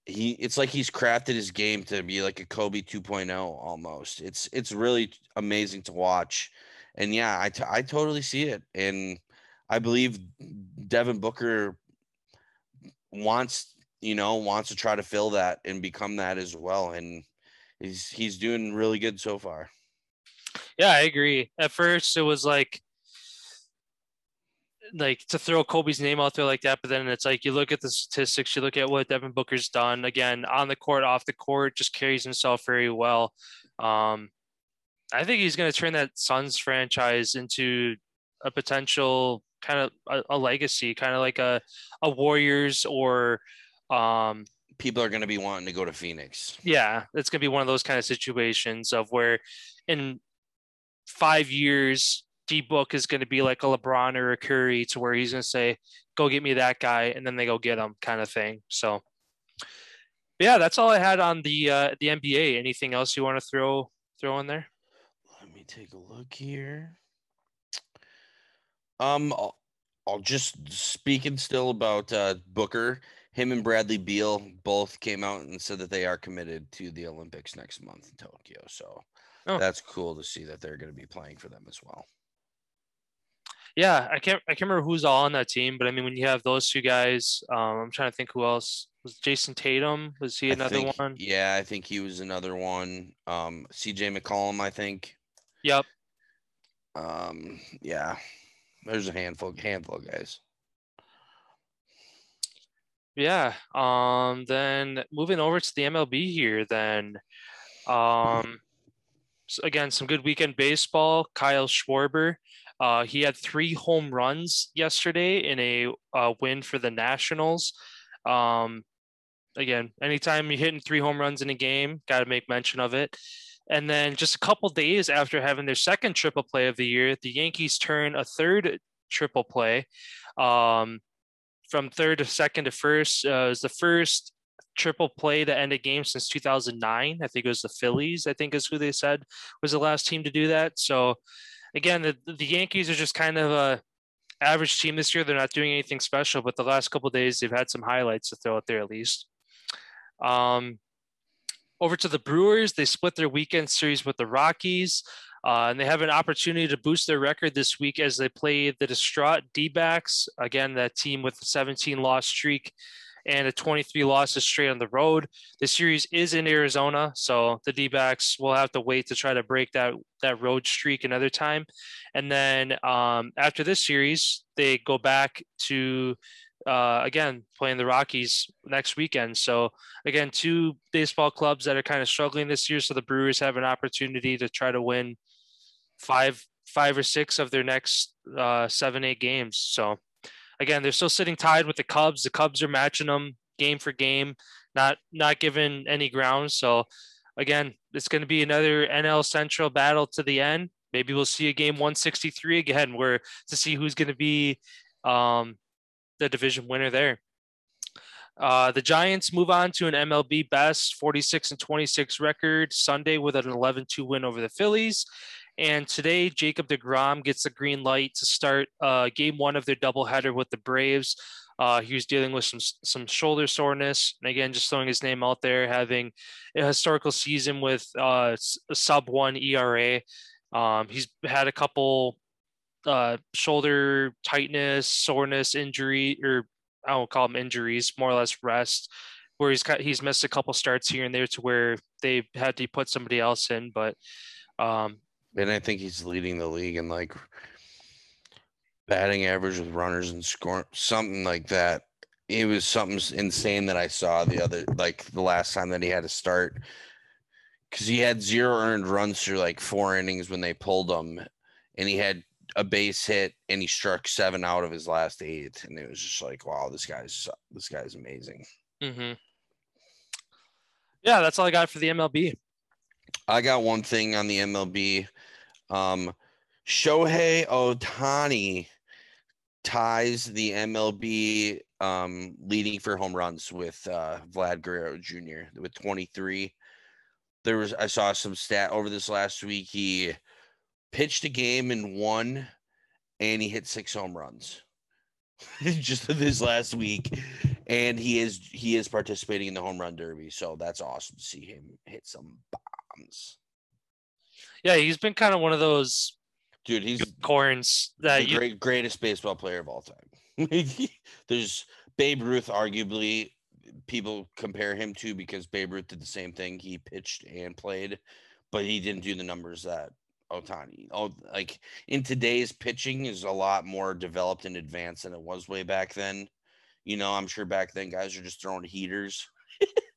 he it's like he's crafted his game to be like a Kobe 2.0 almost. It's it's really amazing to watch. And yeah, I, t- I totally see it. And I believe Devin Booker wants, you know, wants to try to fill that and become that as well. And he's he's doing really good so far. Yeah, I agree. At first, it was like like to throw Kobe's name out there like that, but then it's like you look at the statistics, you look at what Devin Booker's done again on the court, off the court, just carries himself very well. Um, I think he's going to turn that Suns franchise into a potential kind of a, a legacy, kind of like a a Warriors or um, people are going to be wanting to go to Phoenix. Yeah, it's going to be one of those kind of situations of where in five years D book is going to be like a LeBron or a Curry to where he's going to say, "Go get me that guy," and then they go get him, kind of thing. So, yeah, that's all I had on the uh, the NBA. Anything else you want to throw throw in there? Let me take a look here. Um, I'll, I'll just speaking still about uh, Booker. Him and Bradley Beal both came out and said that they are committed to the Olympics next month in Tokyo. So oh. that's cool to see that they're going to be playing for them as well. Yeah, I can't I can't remember who's all on that team, but I mean when you have those two guys, um, I'm trying to think who else was Jayson Tatum. Was he another think, one? Yeah, I think he was another one. Um, CJ McCollum, I think. Yep. Um, yeah, there's a handful handful of guys. Yeah. Um. Then moving over to the MLB here, then, um, so again some good weekend baseball. Kyle Schwarber uh, he had three home runs yesterday in a uh, win for the Nationals. Um, again, anytime you're hitting three home runs in a game, got to make mention of it. And then just a couple days after having their second triple play of the year, the Yankees turn a third triple play. Um, from third to second to first uh, was the first triple play to end a game since 2009. I think it was the Phillies. I think is who they said was the last team to do that. So again, the, the Yankees are just kind of a average team this year. They're not doing anything special, but the last couple days they've had some highlights to throw out there at least. Um, over to the Brewers, they split their weekend series with the Rockies. Uh, and they have an opportunity to boost their record this week as they play the distraught D backs. Again, that team with the 17 loss streak and a 23 losses straight on the road. The series is in Arizona, so the D-backs will have to wait to try to break that that road streak another time. And then um, after this series, they go back to uh, again playing the Rockies next weekend. So again, two baseball clubs that are kind of struggling this year. So the Brewers have an opportunity to try to win five five or six of their next uh, seven eight games. So again, they're still sitting tied with the Cubs. The Cubs are matching them game for game, not not given any ground. So again, it's going to be another NL Central battle to the end. Maybe we'll see a game 163 again, where to see who's going to be um, the division winner there. Uh, the Giants move on to an MLB best 46 and 26 record Sunday with an 11 2 win over the Phillies. And today, Jacob deGrom gets the green light to start uh, game one of their doubleheader with the Braves. Uh, he was dealing with some some shoulder soreness, and again, just throwing his name out there, having a historical season with uh, sub one ERA. Um, he's had a couple uh, shoulder tightness, soreness, injury, or I don't call them injuries, more or less rest, where he's got, he's missed a couple starts here and there to where they had to put somebody else in. But um, and I think he's leading the league in like batting average with runners and score something like that. It was something insane that I saw the other like the last time that he had to start because he had zero earned runs through like four innings when they pulled him, and he had a base hit and he struck seven out of his last eight, and it was just like, wow, this guy's this guy's amazing. Mm-hmm. Yeah, that's all I got for the MLB. I got one thing on the MLB. Um, Shohei Ohtani ties the MLB um, leading for home runs with uh, Vlad Guerrero Jr. with 23. There was I saw some stat over this last week. He pitched a game and won, and he hit six home runs just this last week. And he is he is participating in the home run derby, so that's awesome to see him hit some bombs. Yeah, he's been kind of one of those dude. He's corns that the great, greatest baseball player of all time. There's Babe Ruth, arguably people compare him to because Babe Ruth did the same thing. He pitched and played, but he didn't do the numbers that Ohtani. Oh, like in today's pitching is a lot more developed and advanced than it was way back then. You know, I'm sure back then guys are just throwing heaters.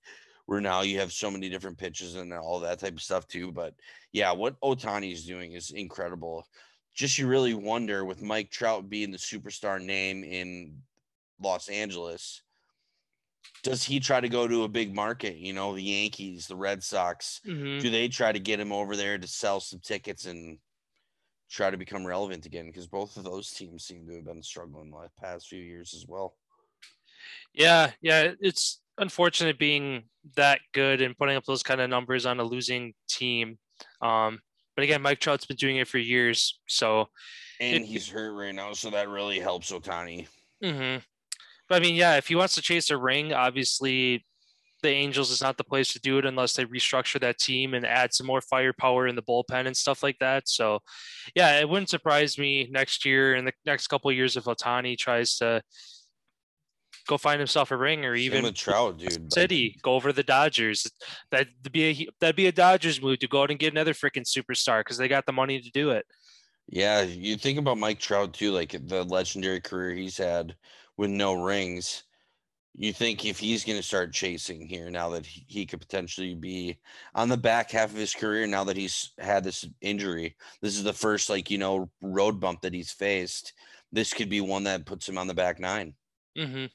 Where now you have so many different pitches and all that type of stuff too. But yeah, what Ohtani is doing is incredible. Just you really wonder with Mike Trout being the superstar name in Los Angeles, does he try to go to a big market? You know, the Yankees, the Red Sox, Mhm. do they try to get him over there to sell some tickets and try to become relevant again? Because both of those teams seem to have been struggling the past few years as well. Yeah, yeah, it's unfortunate being that good and putting up those kind of numbers on a losing team. Um, but again, Mike Trout's been doing it for years, so And It- he's hurt right now, so that really helps Ohtani. hmm But I mean, yeah, if he wants to chase a ring, obviously the Angels is not the place to do it unless they restructure that team and add some more firepower in the bullpen and stuff like that. So, yeah, it wouldn't surprise me next year and the next couple of years if Ohtani tries to go find himself a ring or even Trout, dude. but- City go over the Dodgers. That'd be a that'd be a Dodgers move to go out and get another freaking superstar because they got the money to do it. Yeah, you think about Mike Trout too, like the legendary career he's had with no rings. You think if he's going to start chasing here now that he, could potentially be on the back half of his career, now that he's had this injury, this is the first, like, you know, road bump that he's faced. This could be one that puts him on the back nine. hmm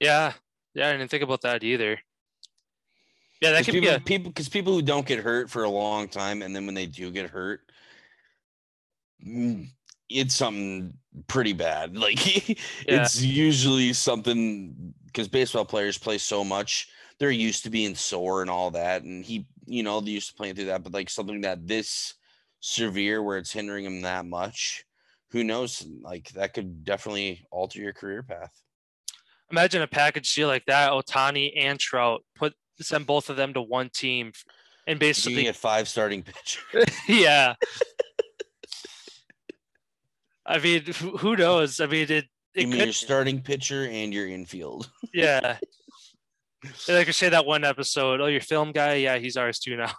Yeah, yeah, I didn't think about that either. Yeah, that could people, be a people, because people who don't get hurt for a long time, and then when they do get hurt, mm, it's something pretty bad. Like it's usually something because baseball players play so much, they're used to being sore and all that, and he, you know, they're used to playing through that. But like something that this severe, where it's hindering him that much, who knows? Like that could definitely alter your career path. Imagine a package deal like that. Ohtani and Trout put send both of them to one team, and You basically, get five starting pitchers. yeah. I mean, who knows? I mean, it it Give me could your starting pitcher and your infield. Yeah. Like I say that one episode, oh, your film guy, yeah, he's ours too now.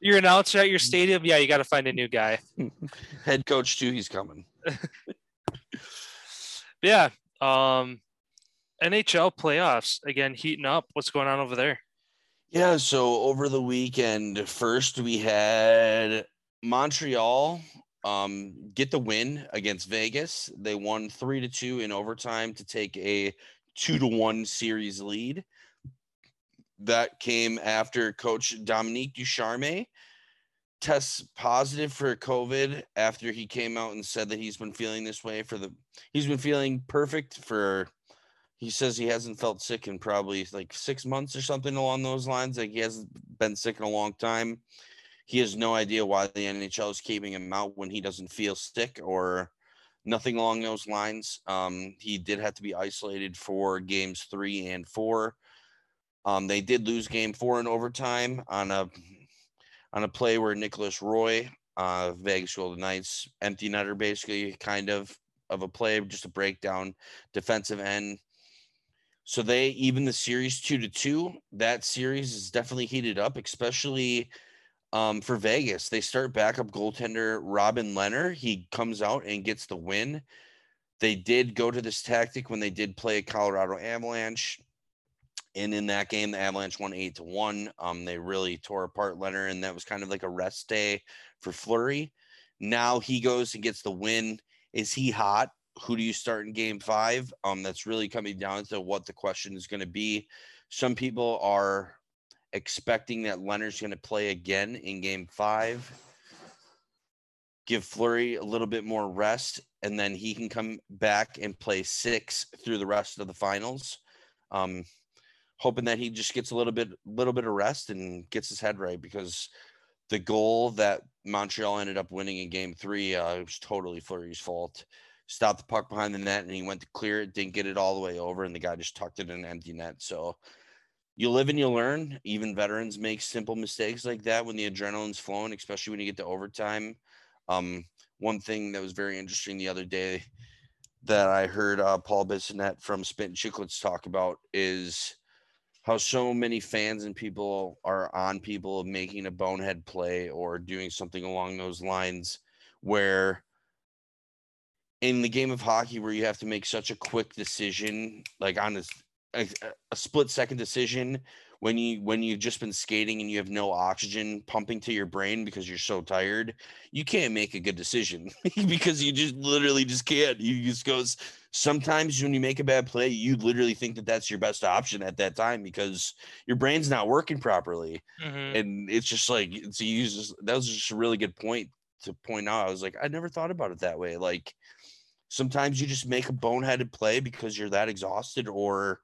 your announcer at your mm. stadium, yeah, you got to find a new guy. Head coach too, he's coming. Yeah. Um, NHL playoffs again, heating up. What's going on over there? Yeah, so over the weekend, first we had Montreal um get the win against Vegas. They won 3 to 2 in overtime to take a 2 to 1 series lead. That came after coach Dominique Ducharme tests positive for COVID after he came out and said that he's been feeling this way for the he's been feeling perfect for he says he hasn't felt sick in probably like six months or something along those lines. Like he hasn't been sick in a long time. He has no idea why the NHL is keeping him out when he doesn't feel sick or nothing along those lines. Um, he did have to be isolated for games three and four. Um, they did lose game four in overtime on a on a play where Nicolas Roy, uh, Vegas Golden Knights, empty netter, basically kind of of a play, just a breakdown defensive end so they even the series two to two. That series is definitely heated up, especially um, for Vegas. They start backup goaltender Robin Lehner. He comes out and gets the win. They did go to this tactic when they did play a Colorado Avalanche. And in that game, the Avalanche won eight to one. Um, they really tore apart Lehner, and that was kind of like a rest day for Fleury. Now he goes and gets the win. Is he hot? who do you start in game five? Um, that's really coming down to what the question is going to be. Some people are expecting that Lehner's going to play again in game five. Give Fleury a little bit more rest, and then he can come back and play six through the rest of the finals. Um, hoping that he just gets a little bit, little bit of rest and gets his head right because the goal that Montreal ended up winning in game three uh, was totally Fleury's fault stopped the puck behind the net and he went to clear it, didn't get it all the way over, and the guy just tucked it in an empty net. So you live and you learn. Even veterans make simple mistakes like that when the adrenaline's flowing, especially when you get to overtime. Um, one thing that was very interesting the other day that I heard uh, Paul Bissonette from Spit and Chicklets talk about is how so many fans and people are on people making a bonehead play or doing something along those lines where in the game of hockey where you have to make such a quick decision like on a, a, a split second decision when you when you've just been skating and you have no oxygen pumping to your brain because you're so tired you can't make a good decision because you just literally just can't. You just goes sometimes when you make a bad play you literally think that that's your best option at that time because your brain's not working properly mm-hmm. and it's just like it's you just that was just a really good point to point out i was like i never thought about it that way like sometimes you just make a boneheaded play because you're that exhausted or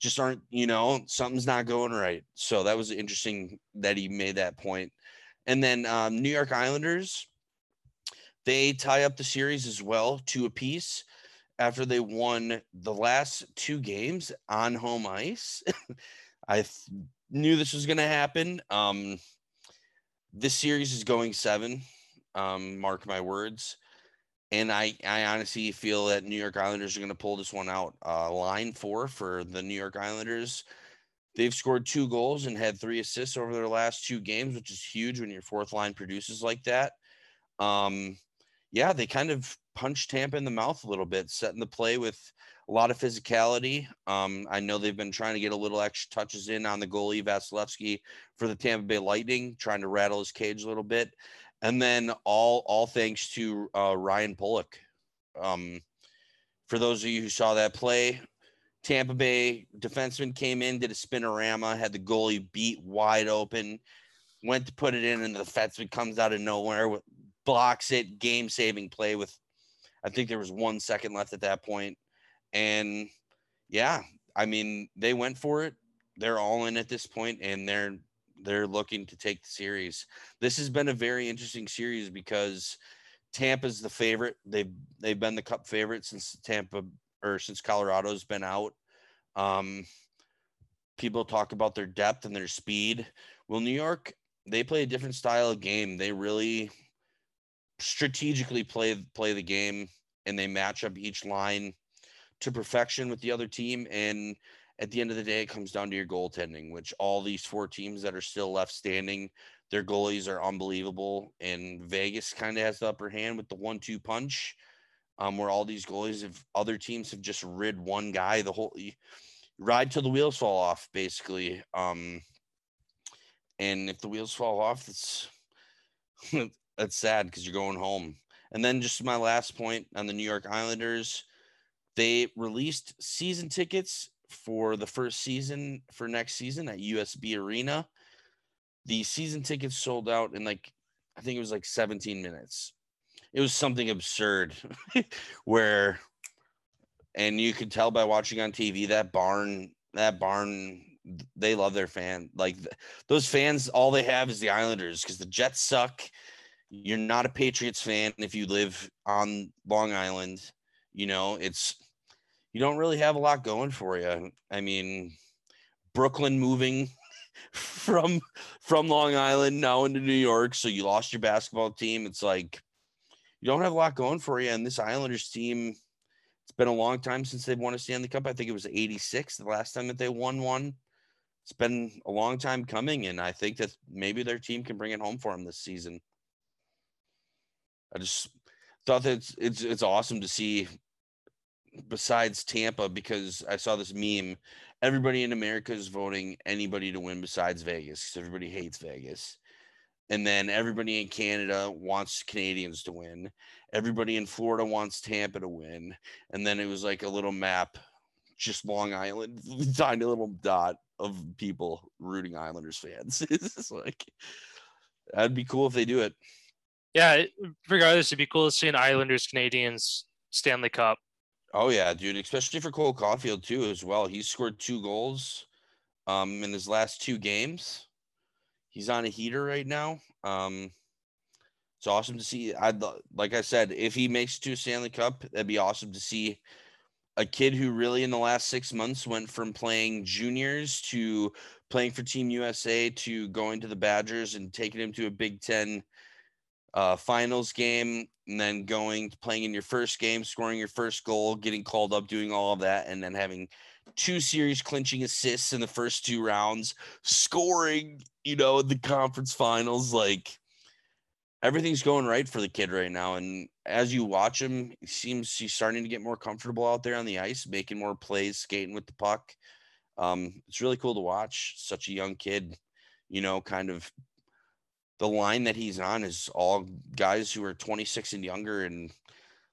just aren't, you know, something's not going right. So that was interesting that he made that point. And then um, New York Islanders, they tie up the series as well, to a apiece, after they won the last two games on home ice. I th- knew this was going to happen. Um, this series is going seven. Um, mark my words and I, I honestly feel that New York Islanders are going to pull this one out. Uh, line four for the New York Islanders. They've scored two goals and had three assists over their last two games, which is huge when your fourth line produces like that. Um, yeah, they kind of punched Tampa in the mouth a little bit, setting the play with a lot of physicality. Um, I know they've been trying to get a little extra touches in on the goalie Vasilevskiy for the Tampa Bay Lightning, trying to rattle his cage a little bit and then all all thanks to uh, Ryan Pulock. Um, for those of you who saw that play, Tampa Bay defenseman came in, did a spinorama, had the goalie beat wide open, went to put it in, and the defenseman comes out of nowhere, blocks it, game saving play with, I think there was one second left at that point, and yeah, I mean they went for it. They're all in at this point, and they're they're looking to take the series. This has been a very interesting series because Tampa's the favorite. They've they've been the cup favorite since Tampa or since Colorado's been out. Um, people talk about their depth and their speed. Well, New York, they play a different style of game. They really strategically play play the game and they match up each line to perfection with the other team and at the end of the day, it comes down to your goaltending, which all these four teams that are still left standing, their goalies are unbelievable. And Vegas kind of has the upper hand with the one two punch, um, where all these goalies of other teams have just rid one guy the whole ride till the wheels fall off, basically. Um, and if the wheels fall off, it's that's sad because you're going home. And then just my last point on the New York Islanders, they released season tickets for the first season for next season at UBS Arena. The season tickets sold out in like I think it was like 17 minutes. It was something absurd where and you could tell by watching on TV that barn that barn they love their fan like those fans all they have is the Islanders cuz the Jets suck. You're not a Patriots fan if you live on Long Island. You know, it's you don't really have a lot going for you. I mean, Brooklyn moving from from Long Island now into New York, so you lost your basketball team. It's like you don't have a lot going for you. And this Islanders team, it's been a long time since they've won a Stanley Cup. I think it was 86, the last time that they won one. It's been a long time coming, and I think that maybe their team can bring it home for them this season. I just thought that it's it's, it's awesome to see besides Tampa because I saw this meme. Everybody in America is voting anybody to win besides Vegas because everybody hates Vegas. And then everybody in Canada wants Canadians to win. Everybody in Florida wants Tampa to win. And then it was like a little map, just Long Island, tiny little dot of people rooting Islanders fans. it's like that'd be cool if they do it. Yeah, regardless, it'd be cool to see an Islanders Canadiens Stanley Cup. Oh yeah, dude, especially for Cole Caufield too as well. He's scored two goals um in his last two games. He's on a heater right now. Um it's awesome to see. I'd like I said, if he makes to Stanley Cup, that'd be awesome to see a kid who really in the last six months went from playing juniors to playing for Team USA to going to the Badgers and taking him to a Big Ten uh, finals game, and then going playing in your first game, scoring your first goal, getting called up, doing all of that, and then having two series clinching assists in the first two rounds, scoring, you know, the conference finals. Like everything's going right for the kid right now. And as you watch him, he seems he's starting to get more comfortable out there on the ice, making more plays, skating with the puck. Um, it's really cool to watch such a young kid, you know, kind of the line that he's on is all guys who are 26 and younger and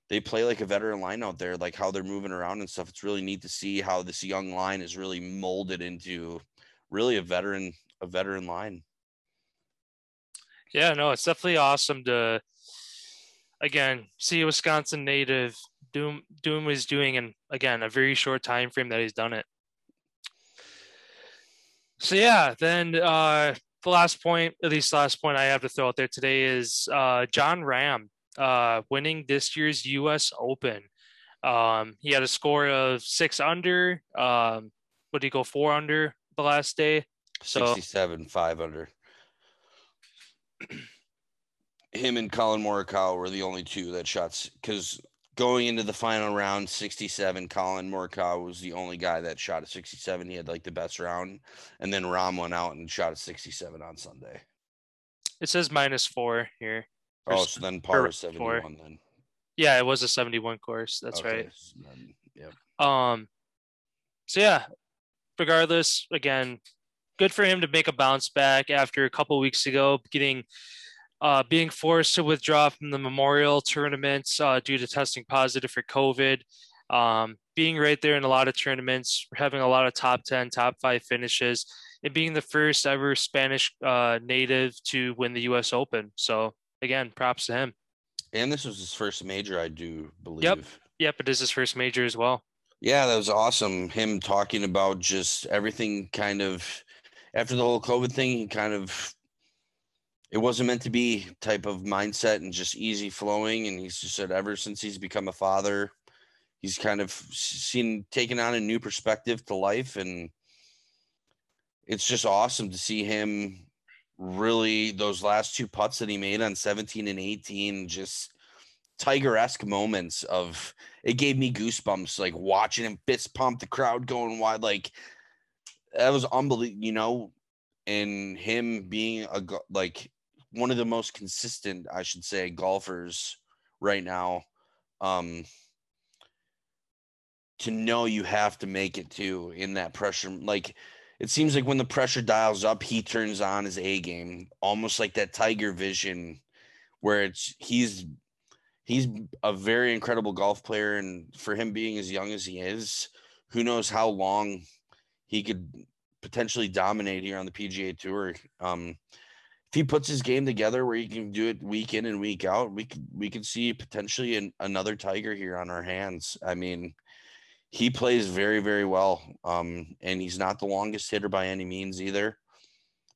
they play like a veteran line out there, like how they're moving around and stuff. It's really neat to see how this young line is really molded into really a veteran, a veteran line. Yeah, no, it's definitely awesome to again see a Wisconsin native doing doing what he's doing in again a very short time frame that he's done it. So yeah, then uh the last point, at least last point I have to throw out there today is uh Jon Rahm uh winning this year's US Open. Um he had a score of six under. Um what did he go four under the last day? So 67, five under. Him and Collin Morikawa were the only two that shots because going into the final round, 67, Collin Morikawa was the only guy that shot a 67. He had like the best round. And then Rahm went out and shot a 67 on Sunday. It says minus four here. Oh, so then par was 71 four. then. Yeah, it was a 71 course. That's okay. right. Then, yeah. Um, so yeah, regardless, again, good for him to make a bounce back after a couple weeks ago getting uh, being forced to withdraw from the Memorial tournaments uh, due to testing positive for COVID, um, being right there in a lot of tournaments, having a lot of top 10, top five finishes, and being the first ever Spanish uh, native to win the US Open. So, again, props to him. And this was his first major, I do believe. Yep. Yep. It is his first major as well. Yeah, that was awesome. Him talking about just everything kind of after the whole COVID thing, he kind of it wasn't meant to be type of mindset and just easy flowing. And he's just said ever since he's become a father, he's kind of seen taken on a new perspective to life. And it's just awesome to see him really those last two putts that he made on 17 and 18, just tiger-esque moments of it gave me goosebumps like watching him fist pump the crowd going wide like that was unbelievable you know and him being a like one of the most consistent, I should say, golfers right now. Um, to know you have to make it too in that pressure. Like it seems like when the pressure dials up, he turns on his A game, almost like that Tiger vision, where it's he's he's a very incredible golf player, and for him being as young as he is, who knows how long he could potentially dominate here on the PGA Tour. Um, he puts his game together where he can do it week in and week out, we could we could see potentially an, another Tiger here on our hands. I mean, he plays very very well, um, and he's not the longest hitter by any means either.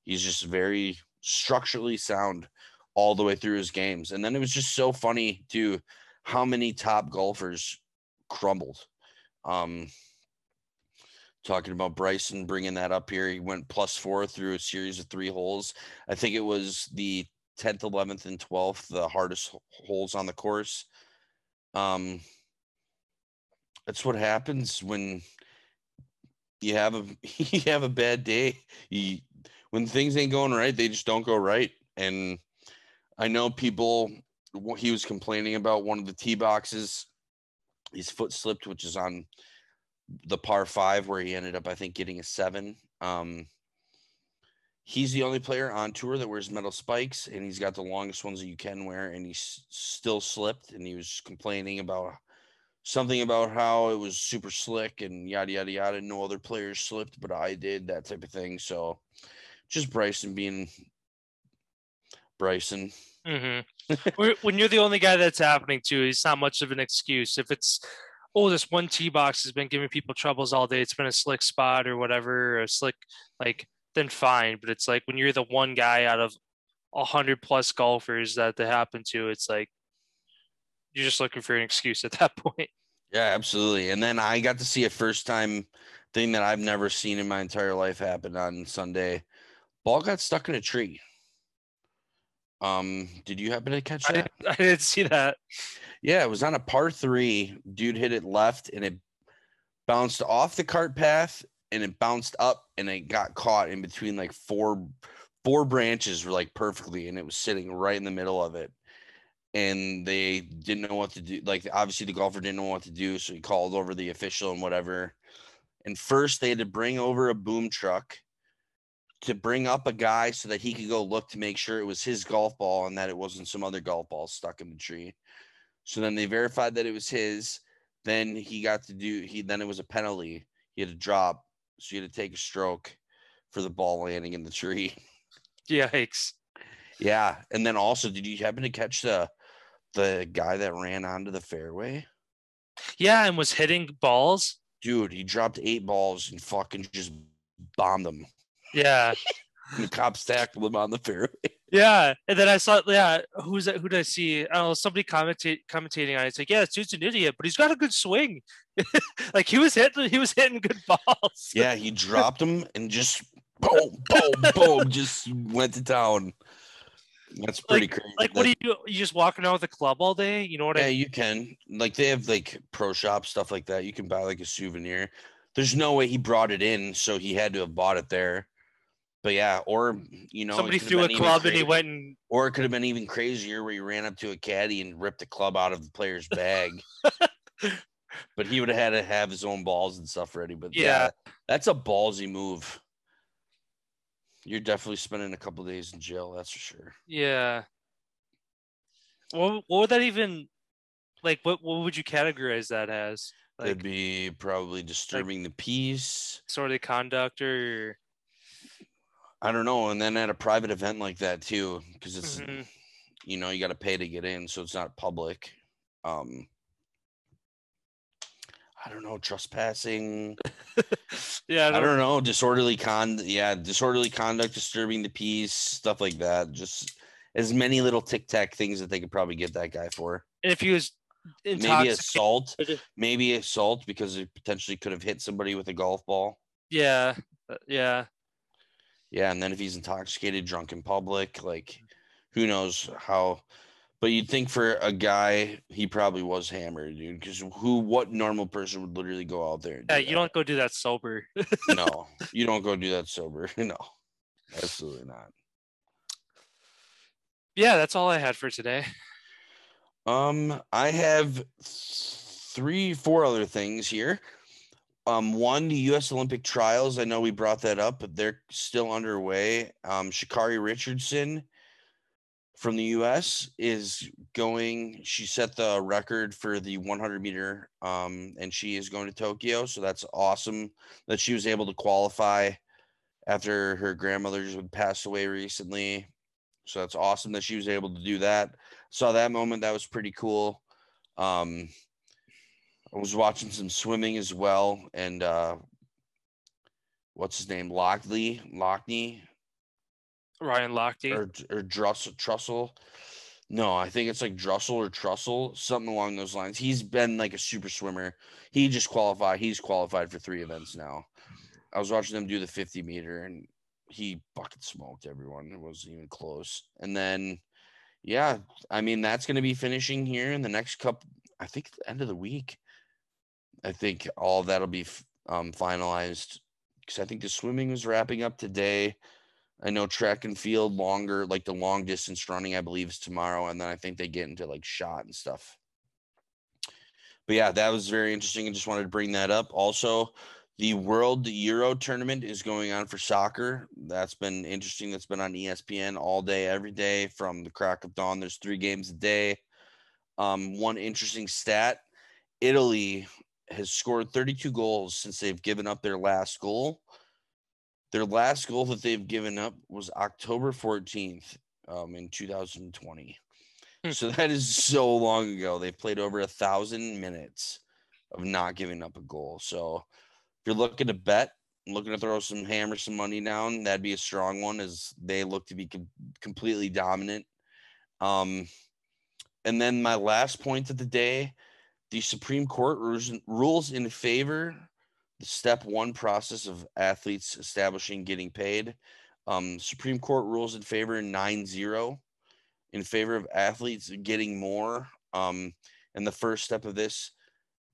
He's just very structurally sound all the way through his games, and then it was just so funny too how many top golfers crumbled. Um, talking about Bryson bringing that up here. He went plus four through a series of three holes. I think it was the 10th, 11th, and 12th, the hardest holes on the course. Um, that's what happens when you have a you have a bad day. You, when things ain't going right, they just don't go right. And I know people. He was complaining about one of the tee boxes. His foot slipped, which is on the par five where he ended up, I think, getting a seven. Um, he's the only player on tour that wears metal spikes, and he's got the longest ones that you can wear, and he still slipped, and he was complaining about something about how it was super slick and yada yada yada. No other players slipped, but I did that type of thing. So, just Bryson being Bryson. Mm-hmm. when you're the only guy that's happening to, it's not much of an excuse. If it's oh, this one tee box has been giving people troubles all day. It's been a slick spot or whatever, or a slick like then fine. But it's like when you're the one guy out of a hundred plus golfers that they happen to, it's like you're just looking for an excuse at that point. Yeah, absolutely. And then I got to see a first time thing that I've never seen in my entire life happen on Sunday. Ball got stuck in a tree. Um, did you happen to catch I that? didn't, I didn't see that. Yeah, it was on a par three. Dude hit it left and it bounced off the cart path and it bounced up and it got caught in between like four four branches were like perfectly and it was sitting right in the middle of it. And they didn't know what to do. Like obviously the golfer didn't know what to do, so he called over the official and whatever. And first they had to bring over a boom truck to bring up a guy so that he could go look to make sure it was his golf ball and that it wasn't some other golf ball stuck in the tree. So then they verified that it was his. Then he got to do he then it was a penalty. He had to drop, so he had to take a stroke for the ball landing in the tree. Yikes. Yeah. And then also, did you happen to catch the the guy that ran onto the fairway? Yeah, and was hitting balls. Dude, he dropped eight balls and fucking just bombed them. Yeah. The cops tackled him on the fairway. Yeah. And then I saw, yeah, who's that? Who did I see? I don't know, somebody commentate, commentating on it. It's like, yeah, this dude's an idiot, but he's got a good swing. like he was hitting, he was hitting good balls. Yeah, he dropped them and just boom, boom, boom, just went to town. That's pretty crazy. Like, what do you do? You just walking around with a club all day? You know what I Yeah, I you can. Like they have like pro shop stuff like that. You can buy like a souvenir. There's no way he brought it in, so he had to have bought it there. But yeah, or hmm. you know, Somebody threw a been even club and he went and or it could have been even crazier where he ran up to a caddy and ripped the club out of the player's bag. but he would have had to have his own balls and stuff ready. But yeah, Yeah. that's a ballsy move. You're definitely spending a couple days in jail, that's for sure. yeah. What, what would that even like? What what would you categorize that as? It'd be probably disturbing the peace. sort of conduct or I don't know. And then at a private event like that too, because it's Mhm. you know you got to pay to get in, so it's not public. Um, I don't know, trespassing. yeah, I don't know, disorderly con. Yeah, disorderly conduct, disturbing the peace, stuff like that. Just as many little tic tac things that they could probably get that guy for. And if he was Maybe assault. Maybe assault because it potentially could have hit somebody with a golf ball. yeah, uh, yeah, Yeah, and then if he's intoxicated, drunk in public, like who knows how. But you'd think for a guy, he probably was hammered, dude. Because who, what normal person would literally go out there? and yeah. do You that? don't go do that sober. No, you don't go do that sober. No, absolutely not. yeah, that's all I had for today. Um, I have three, four other things here. Um, one, the U.S. Olympic trials. I know we brought that up, but they're still underway. Um, Sha'Carri Richardson from the U.S. is going. She set the record for the 100 meter, um, and she is going to Tokyo. So that's awesome that she was able to qualify after her grandmother just had passed away recently. So that's awesome that she was able to do that saw that moment that was pretty cool um i was watching some swimming as well and uh what's his name? Lockley lockney? Ryan Lochte. or or Drussel, trussell? No i think it's like drussel or trussell something along those lines. He's been like a super swimmer. He just qualified he's qualified for three events now. I was watching them do the 50 meter and he bucket smoked everyone. It wasn't even close. And then yeah, I mean that's going to be finishing here in the next couple. I think the end of the week. I think all that'll be um, finalized because I think the swimming was wrapping up today. I know track and field longer, like the long distance running, I believe is tomorrow, and then I think they get into like shot and stuff. But yeah, that was very interesting, I just wanted to bring that up. Also, the World Euro tournament is going on for soccer. That's been interesting. That's been on ESPN all day, every day from the crack of dawn. There's three games a day. Um, one interesting stat Italy has scored 32 goals since they've given up their last goal. Their last goal that they've given up was October 14th um, in 2020. Hmm. So that is so long ago. They've played over a thousand minutes of not giving up a goal. So if you're looking to bet, looking to throw some hammer, some money down, that'd be a strong one as they look to be com- completely dominant. Um, and then my last point of the day, the Supreme Court rules, in favor the step one process of athletes establishing getting paid. Um, Supreme Court rules in favor 9 0. in favor of athletes getting more. Um, and the first step of this,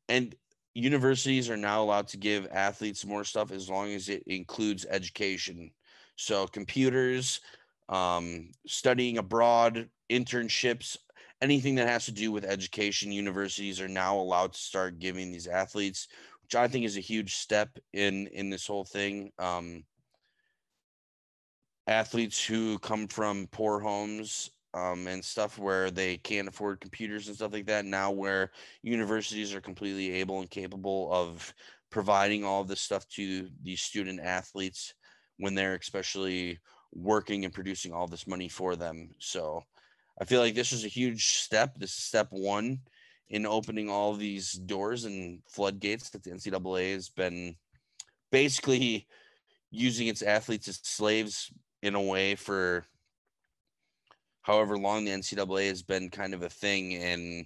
and universities are now allowed to give athletes more stuff as long as it includes education. So computers, um, studying abroad, internships, anything that has to do with education, universities are now allowed to start giving these athletes, which I think is a huge step in in this whole thing. Um, athletes who come from poor homes um, and stuff where they can't afford computers and stuff like that. Now, where universities are completely able and capable of providing all of this stuff to these student athletes when they're especially working and producing all this money for them. So I feel like this is a huge step. This is step one in opening all these doors and floodgates that the NCAA has been basically using its athletes as slaves in a way for however long the NCAA has been kind of a thing. And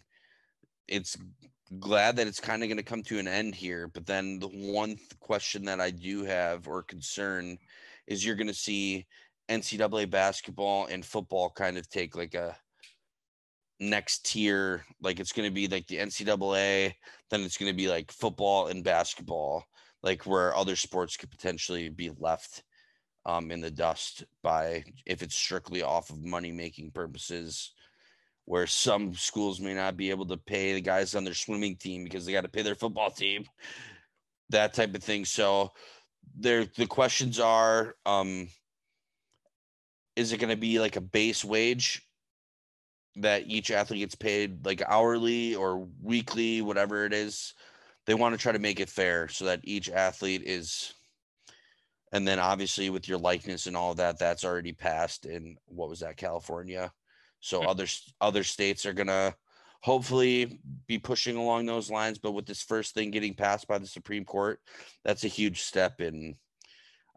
it's glad that it's kind of going to come to an end here. But then the one question that I do have or concern is you're going to see NCAA basketball and football kind of take like a next tier. Like it's going to be like the NCAA, then it's going to be like football and basketball, like where other sports could potentially be left um, in the dust by if it's strictly off of money making purposes where some schools may not be able to pay the guys on their swimming team because they got to pay their football team that type of thing so there the questions are um is it going to be like a base wage that each athlete gets paid like hourly or weekly whatever it is they want to try to make it fair so that each athlete is and then obviously with your likeness and all that that's already passed in what was that california so mm-hmm. other other states are gonna hopefully be pushing along those lines but with this first thing getting passed by the supreme court that's a huge step in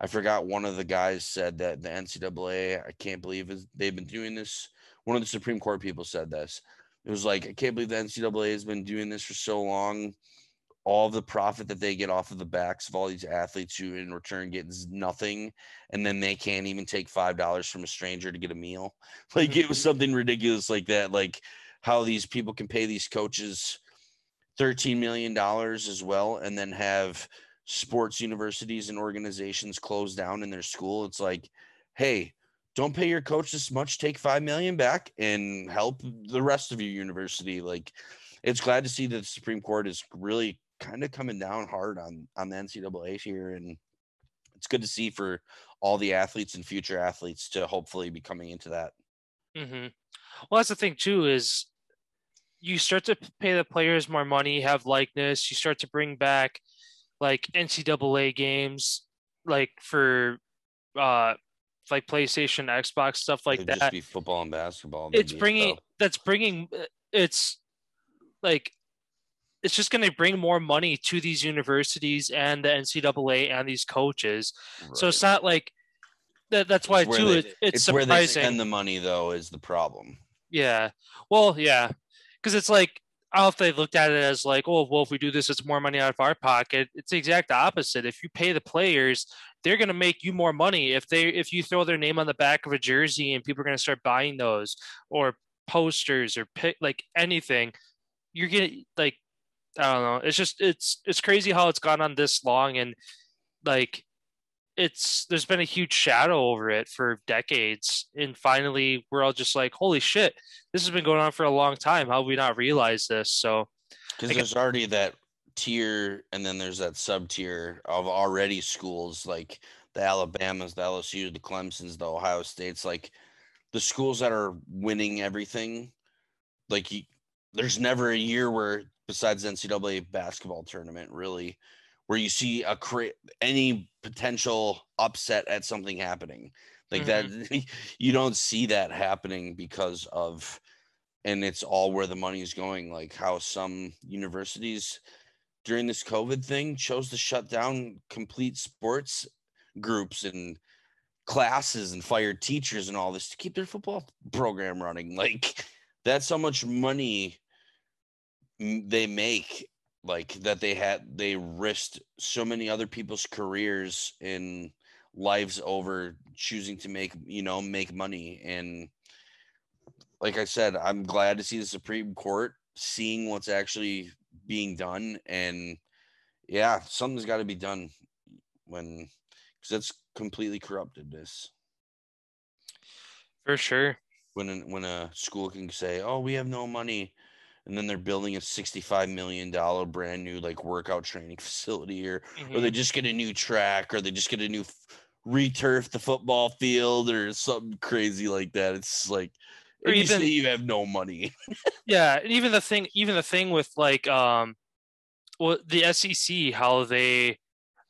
i forgot one of the guys said that the ncaa i can't believe they've been doing this. One of the supreme court people said this. It was like i can't believe the ncaa has been doing this for so long. All the profit that they get off of the backs of all these athletes who in return get nothing and then they can't even take five dollars from a stranger to get a meal. Like it was mm-hmm. something ridiculous like that like how these people can pay these coaches 13 million dollars as well and then have sports universities and organizations close down in their school it's like hey don't pay your coach this much take 5 million back and help the rest of your university like it's glad to see that the supreme court is really kind of coming down hard on on the NCAA here, and it's good to see for all the athletes and future athletes to hopefully be coming into that. Mm-hmm. Well, that's the thing too is you start to pay the players more money, have likeness. You start to bring back like NCAA games, like for uh like PlayStation, Xbox stuff like that. Just be football and basketball. It's bringing that's bringing it's like it's just going to bring more money to these universities and the NCAA and these coaches. Right. So it's not like that. That's why it's too. They, it's, it's surprising. where they spend the money though is the problem. Yeah. Well, yeah, because it's like I don't know if they looked at it as like, oh, well, if we do this, it's more money out of our pocket. It's the exact opposite. If you pay the players, they're going to make you more money. If they if you throw their name on the back of a jersey and people are going to start buying those or posters or pick like anything, you're getting like I don't know. It's just it's it's crazy how it's gone on this long and like it's there's been a huge shadow over it for decades and finally we're all just like holy shit this has been going on for a long time. How have we not realized this? So because there's already that tier and then there's that sub tier of already schools like the alabamas the lsu the clemsons the ohio states like the schools that are winning everything like there's never a year where besides NCAA basketball tournament, really, where you see a cra- any potential upset at something happening like mm-hmm. that. You don't see that happening because of, and it's all where the money is going. Like how some universities during this COVID thing chose to shut down complete sports groups and classes and fired teachers and all this to keep their football program running. Like that's how much money they make like that they had they risked so many other people's careers and lives over choosing to make you know make money and like I said, I'm glad to see the Supreme Court seeing what's actually being done, and yeah, something's got to be done when because that's completely corrupted this. For sure. When when a school can say, "Oh, we have no money," and then they're building a sixty-five million dollar brand new like workout training facility, or mm-hmm. or they mm-hmm. just get a new track, or they just get a new returf the football field, or something crazy like that. It's like, or even, you say you have no money. yeah, and even the thing, even the thing with like, um, well, the SEC, how they,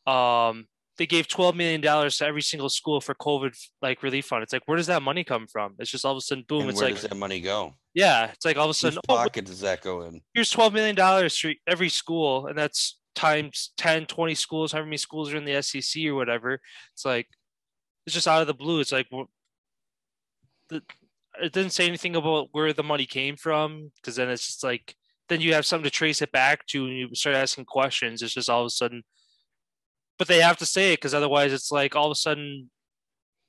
um, they gave twelve million dollars to every single school for COVID like relief fund. It's like where does that money come from? It's just all of a sudden boom. And it's where like does that money go? Yeah, it's like all of a sudden. Whose pocket oh, does that go in? Here's twelve million dollars for every school, and that's times 10, 20 schools, however many schools are in the SEC or whatever. It's like it's just out of the blue. It's like the, it didn't say anything about where the money came from because then it's just like then you have something to trace it back to, and you start asking questions. It's just all of a sudden but they have to say it because otherwise it's like all of a sudden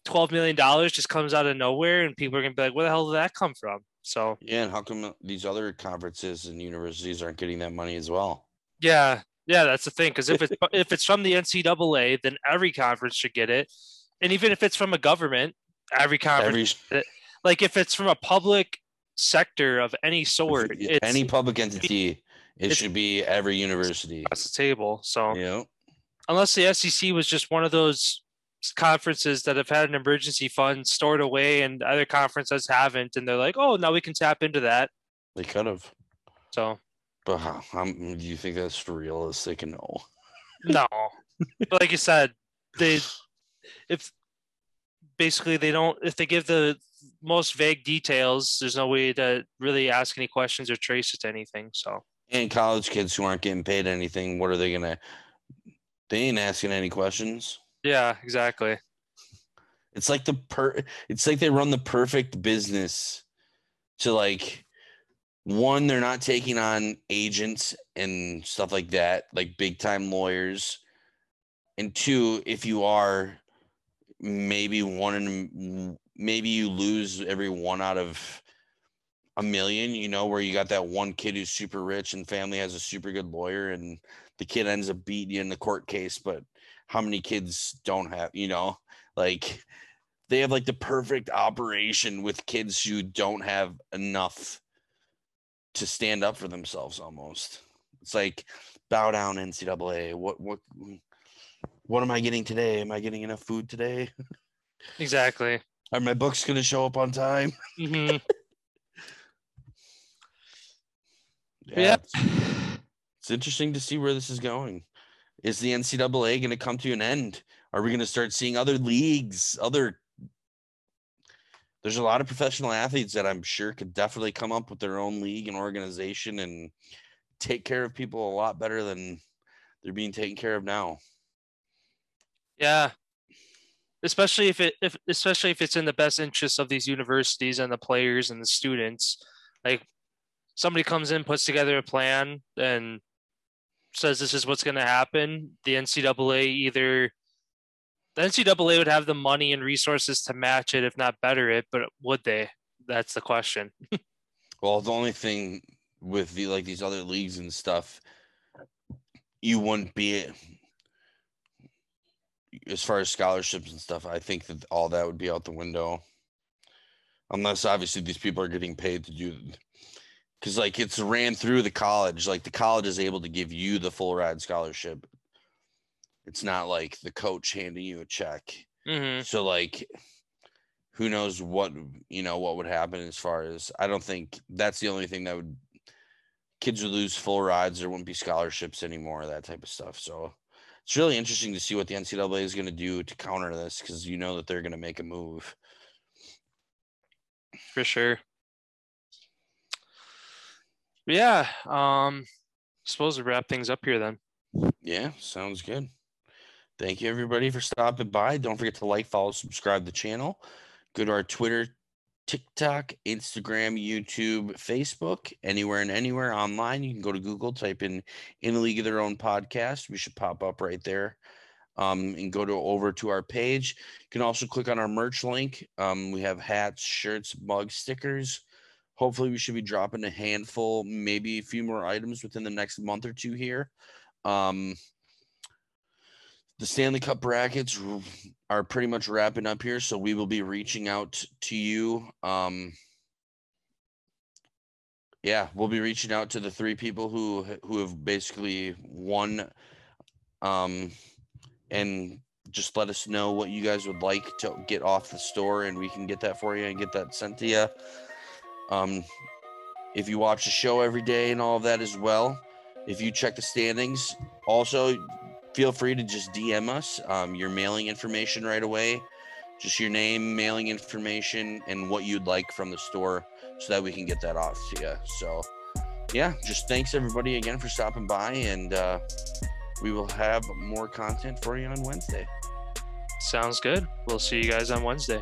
twelve million dollars just comes out of nowhere and people are gonna be like, where the hell did that come from? So yeah, and how come these other conferences and universities aren't getting that money as well? Yeah, yeah, that's the thing. Because if it's if it's from the NCAA, then every conference should get it, and even if it's from a government, every conference. Every... Like if it's from a public sector of any sort, any public entity, it should be every university. That's the table. So yeah unless the SEC was just one of those conferences that have had an emergency fund stored away and other conferences haven't and they're like oh now we can tap into that. They could have. So. But how, how, do you think that's realistic? No. No. But like you said they if basically they don't if they give the most vague details there's no way to really ask any questions or trace it to anything so. And college kids who aren't getting paid anything what are they gonna they ain't asking any questions. Yeah, exactly. It's like the per it's like they run the perfect business to like one, they're not taking on agents and stuff like that, like big time lawyers. And two, if you are maybe one in maybe you lose every one out of a million, you know, where you got that one kid who's super rich and family has a super good lawyer and the kid ends up beating you in the court case, but how many kids don't have, you know, like they have like the perfect operation with kids who don't have enough to stand up for themselves almost. It's like bow down NCAA. What what what am I getting today? Am I getting enough food today? Exactly. Are my books going to show up on time? Mm-hmm. yeah. yeah it's interesting to see where this is going. Is the NCAA going to come to an end? Are we going to start seeing other leagues, other there's a lot of professional athletes that I'm sure could definitely come up with their own league and organization and take care of people a lot better than they're being taken care of now. Yeah. Especially if it if especially if it's in the best interest of these universities and the players and the students. Like somebody comes in, puts together a plan and says this is what's going to happen, the NCAA either the NCAA would have the money and resources to match it, if not better it, but would they? That's the question. well, the only thing with the like these other leagues and stuff, you wouldn't be as far as scholarships and stuff. I think that all that would be out the window, unless obviously these people are getting paid to do because like it's ran through the college like the college is able to give you the full ride scholarship. It's not like the coach handing you a check. Mm-hmm. so like who knows what you know what would happen as far as i don't think that's the only thing that would kids would lose full rides there wouldn't be scholarships anymore that type of stuff. So it's really interesting to see what the ncaa is going to do to counter this because you know that they're going to make a move. For sure yeah. Um, suppose we wrap things up here then. Yeah, sounds good. Thank you everybody for stopping by. Don't forget to like, follow, subscribe the channel. Go to our Twitter, TikTok, Instagram, YouTube, Facebook, anywhere and anywhere online. You can go to Google, type in "In a League of Their Own" podcast. We should pop up right there. Um, and go to over to our page. You can also click on our merch link. Um, we have hats, shirts, mugs, stickers hopefully we should be dropping a handful, maybe a few more items within the next month or two here. Um, the Stanley Cup brackets are pretty much wrapping up here, so we will be reaching out to you. Um, yeah, we'll be reaching out to the three people who who have basically won, um, and just let us know what you guys would like to get off the store, and we can get that for you and get that sent to you. Um, if you watch the show every day and all of that as well, if you check the standings, also feel free to just DM us um, your mailing information right away, just your name, mailing information, and what you'd like from the store, so that we can get that off to you. So, yeah, just thanks everybody again for stopping by, and uh, we will have more content for you on Wednesday. Sounds good. We'll see you guys on Wednesday.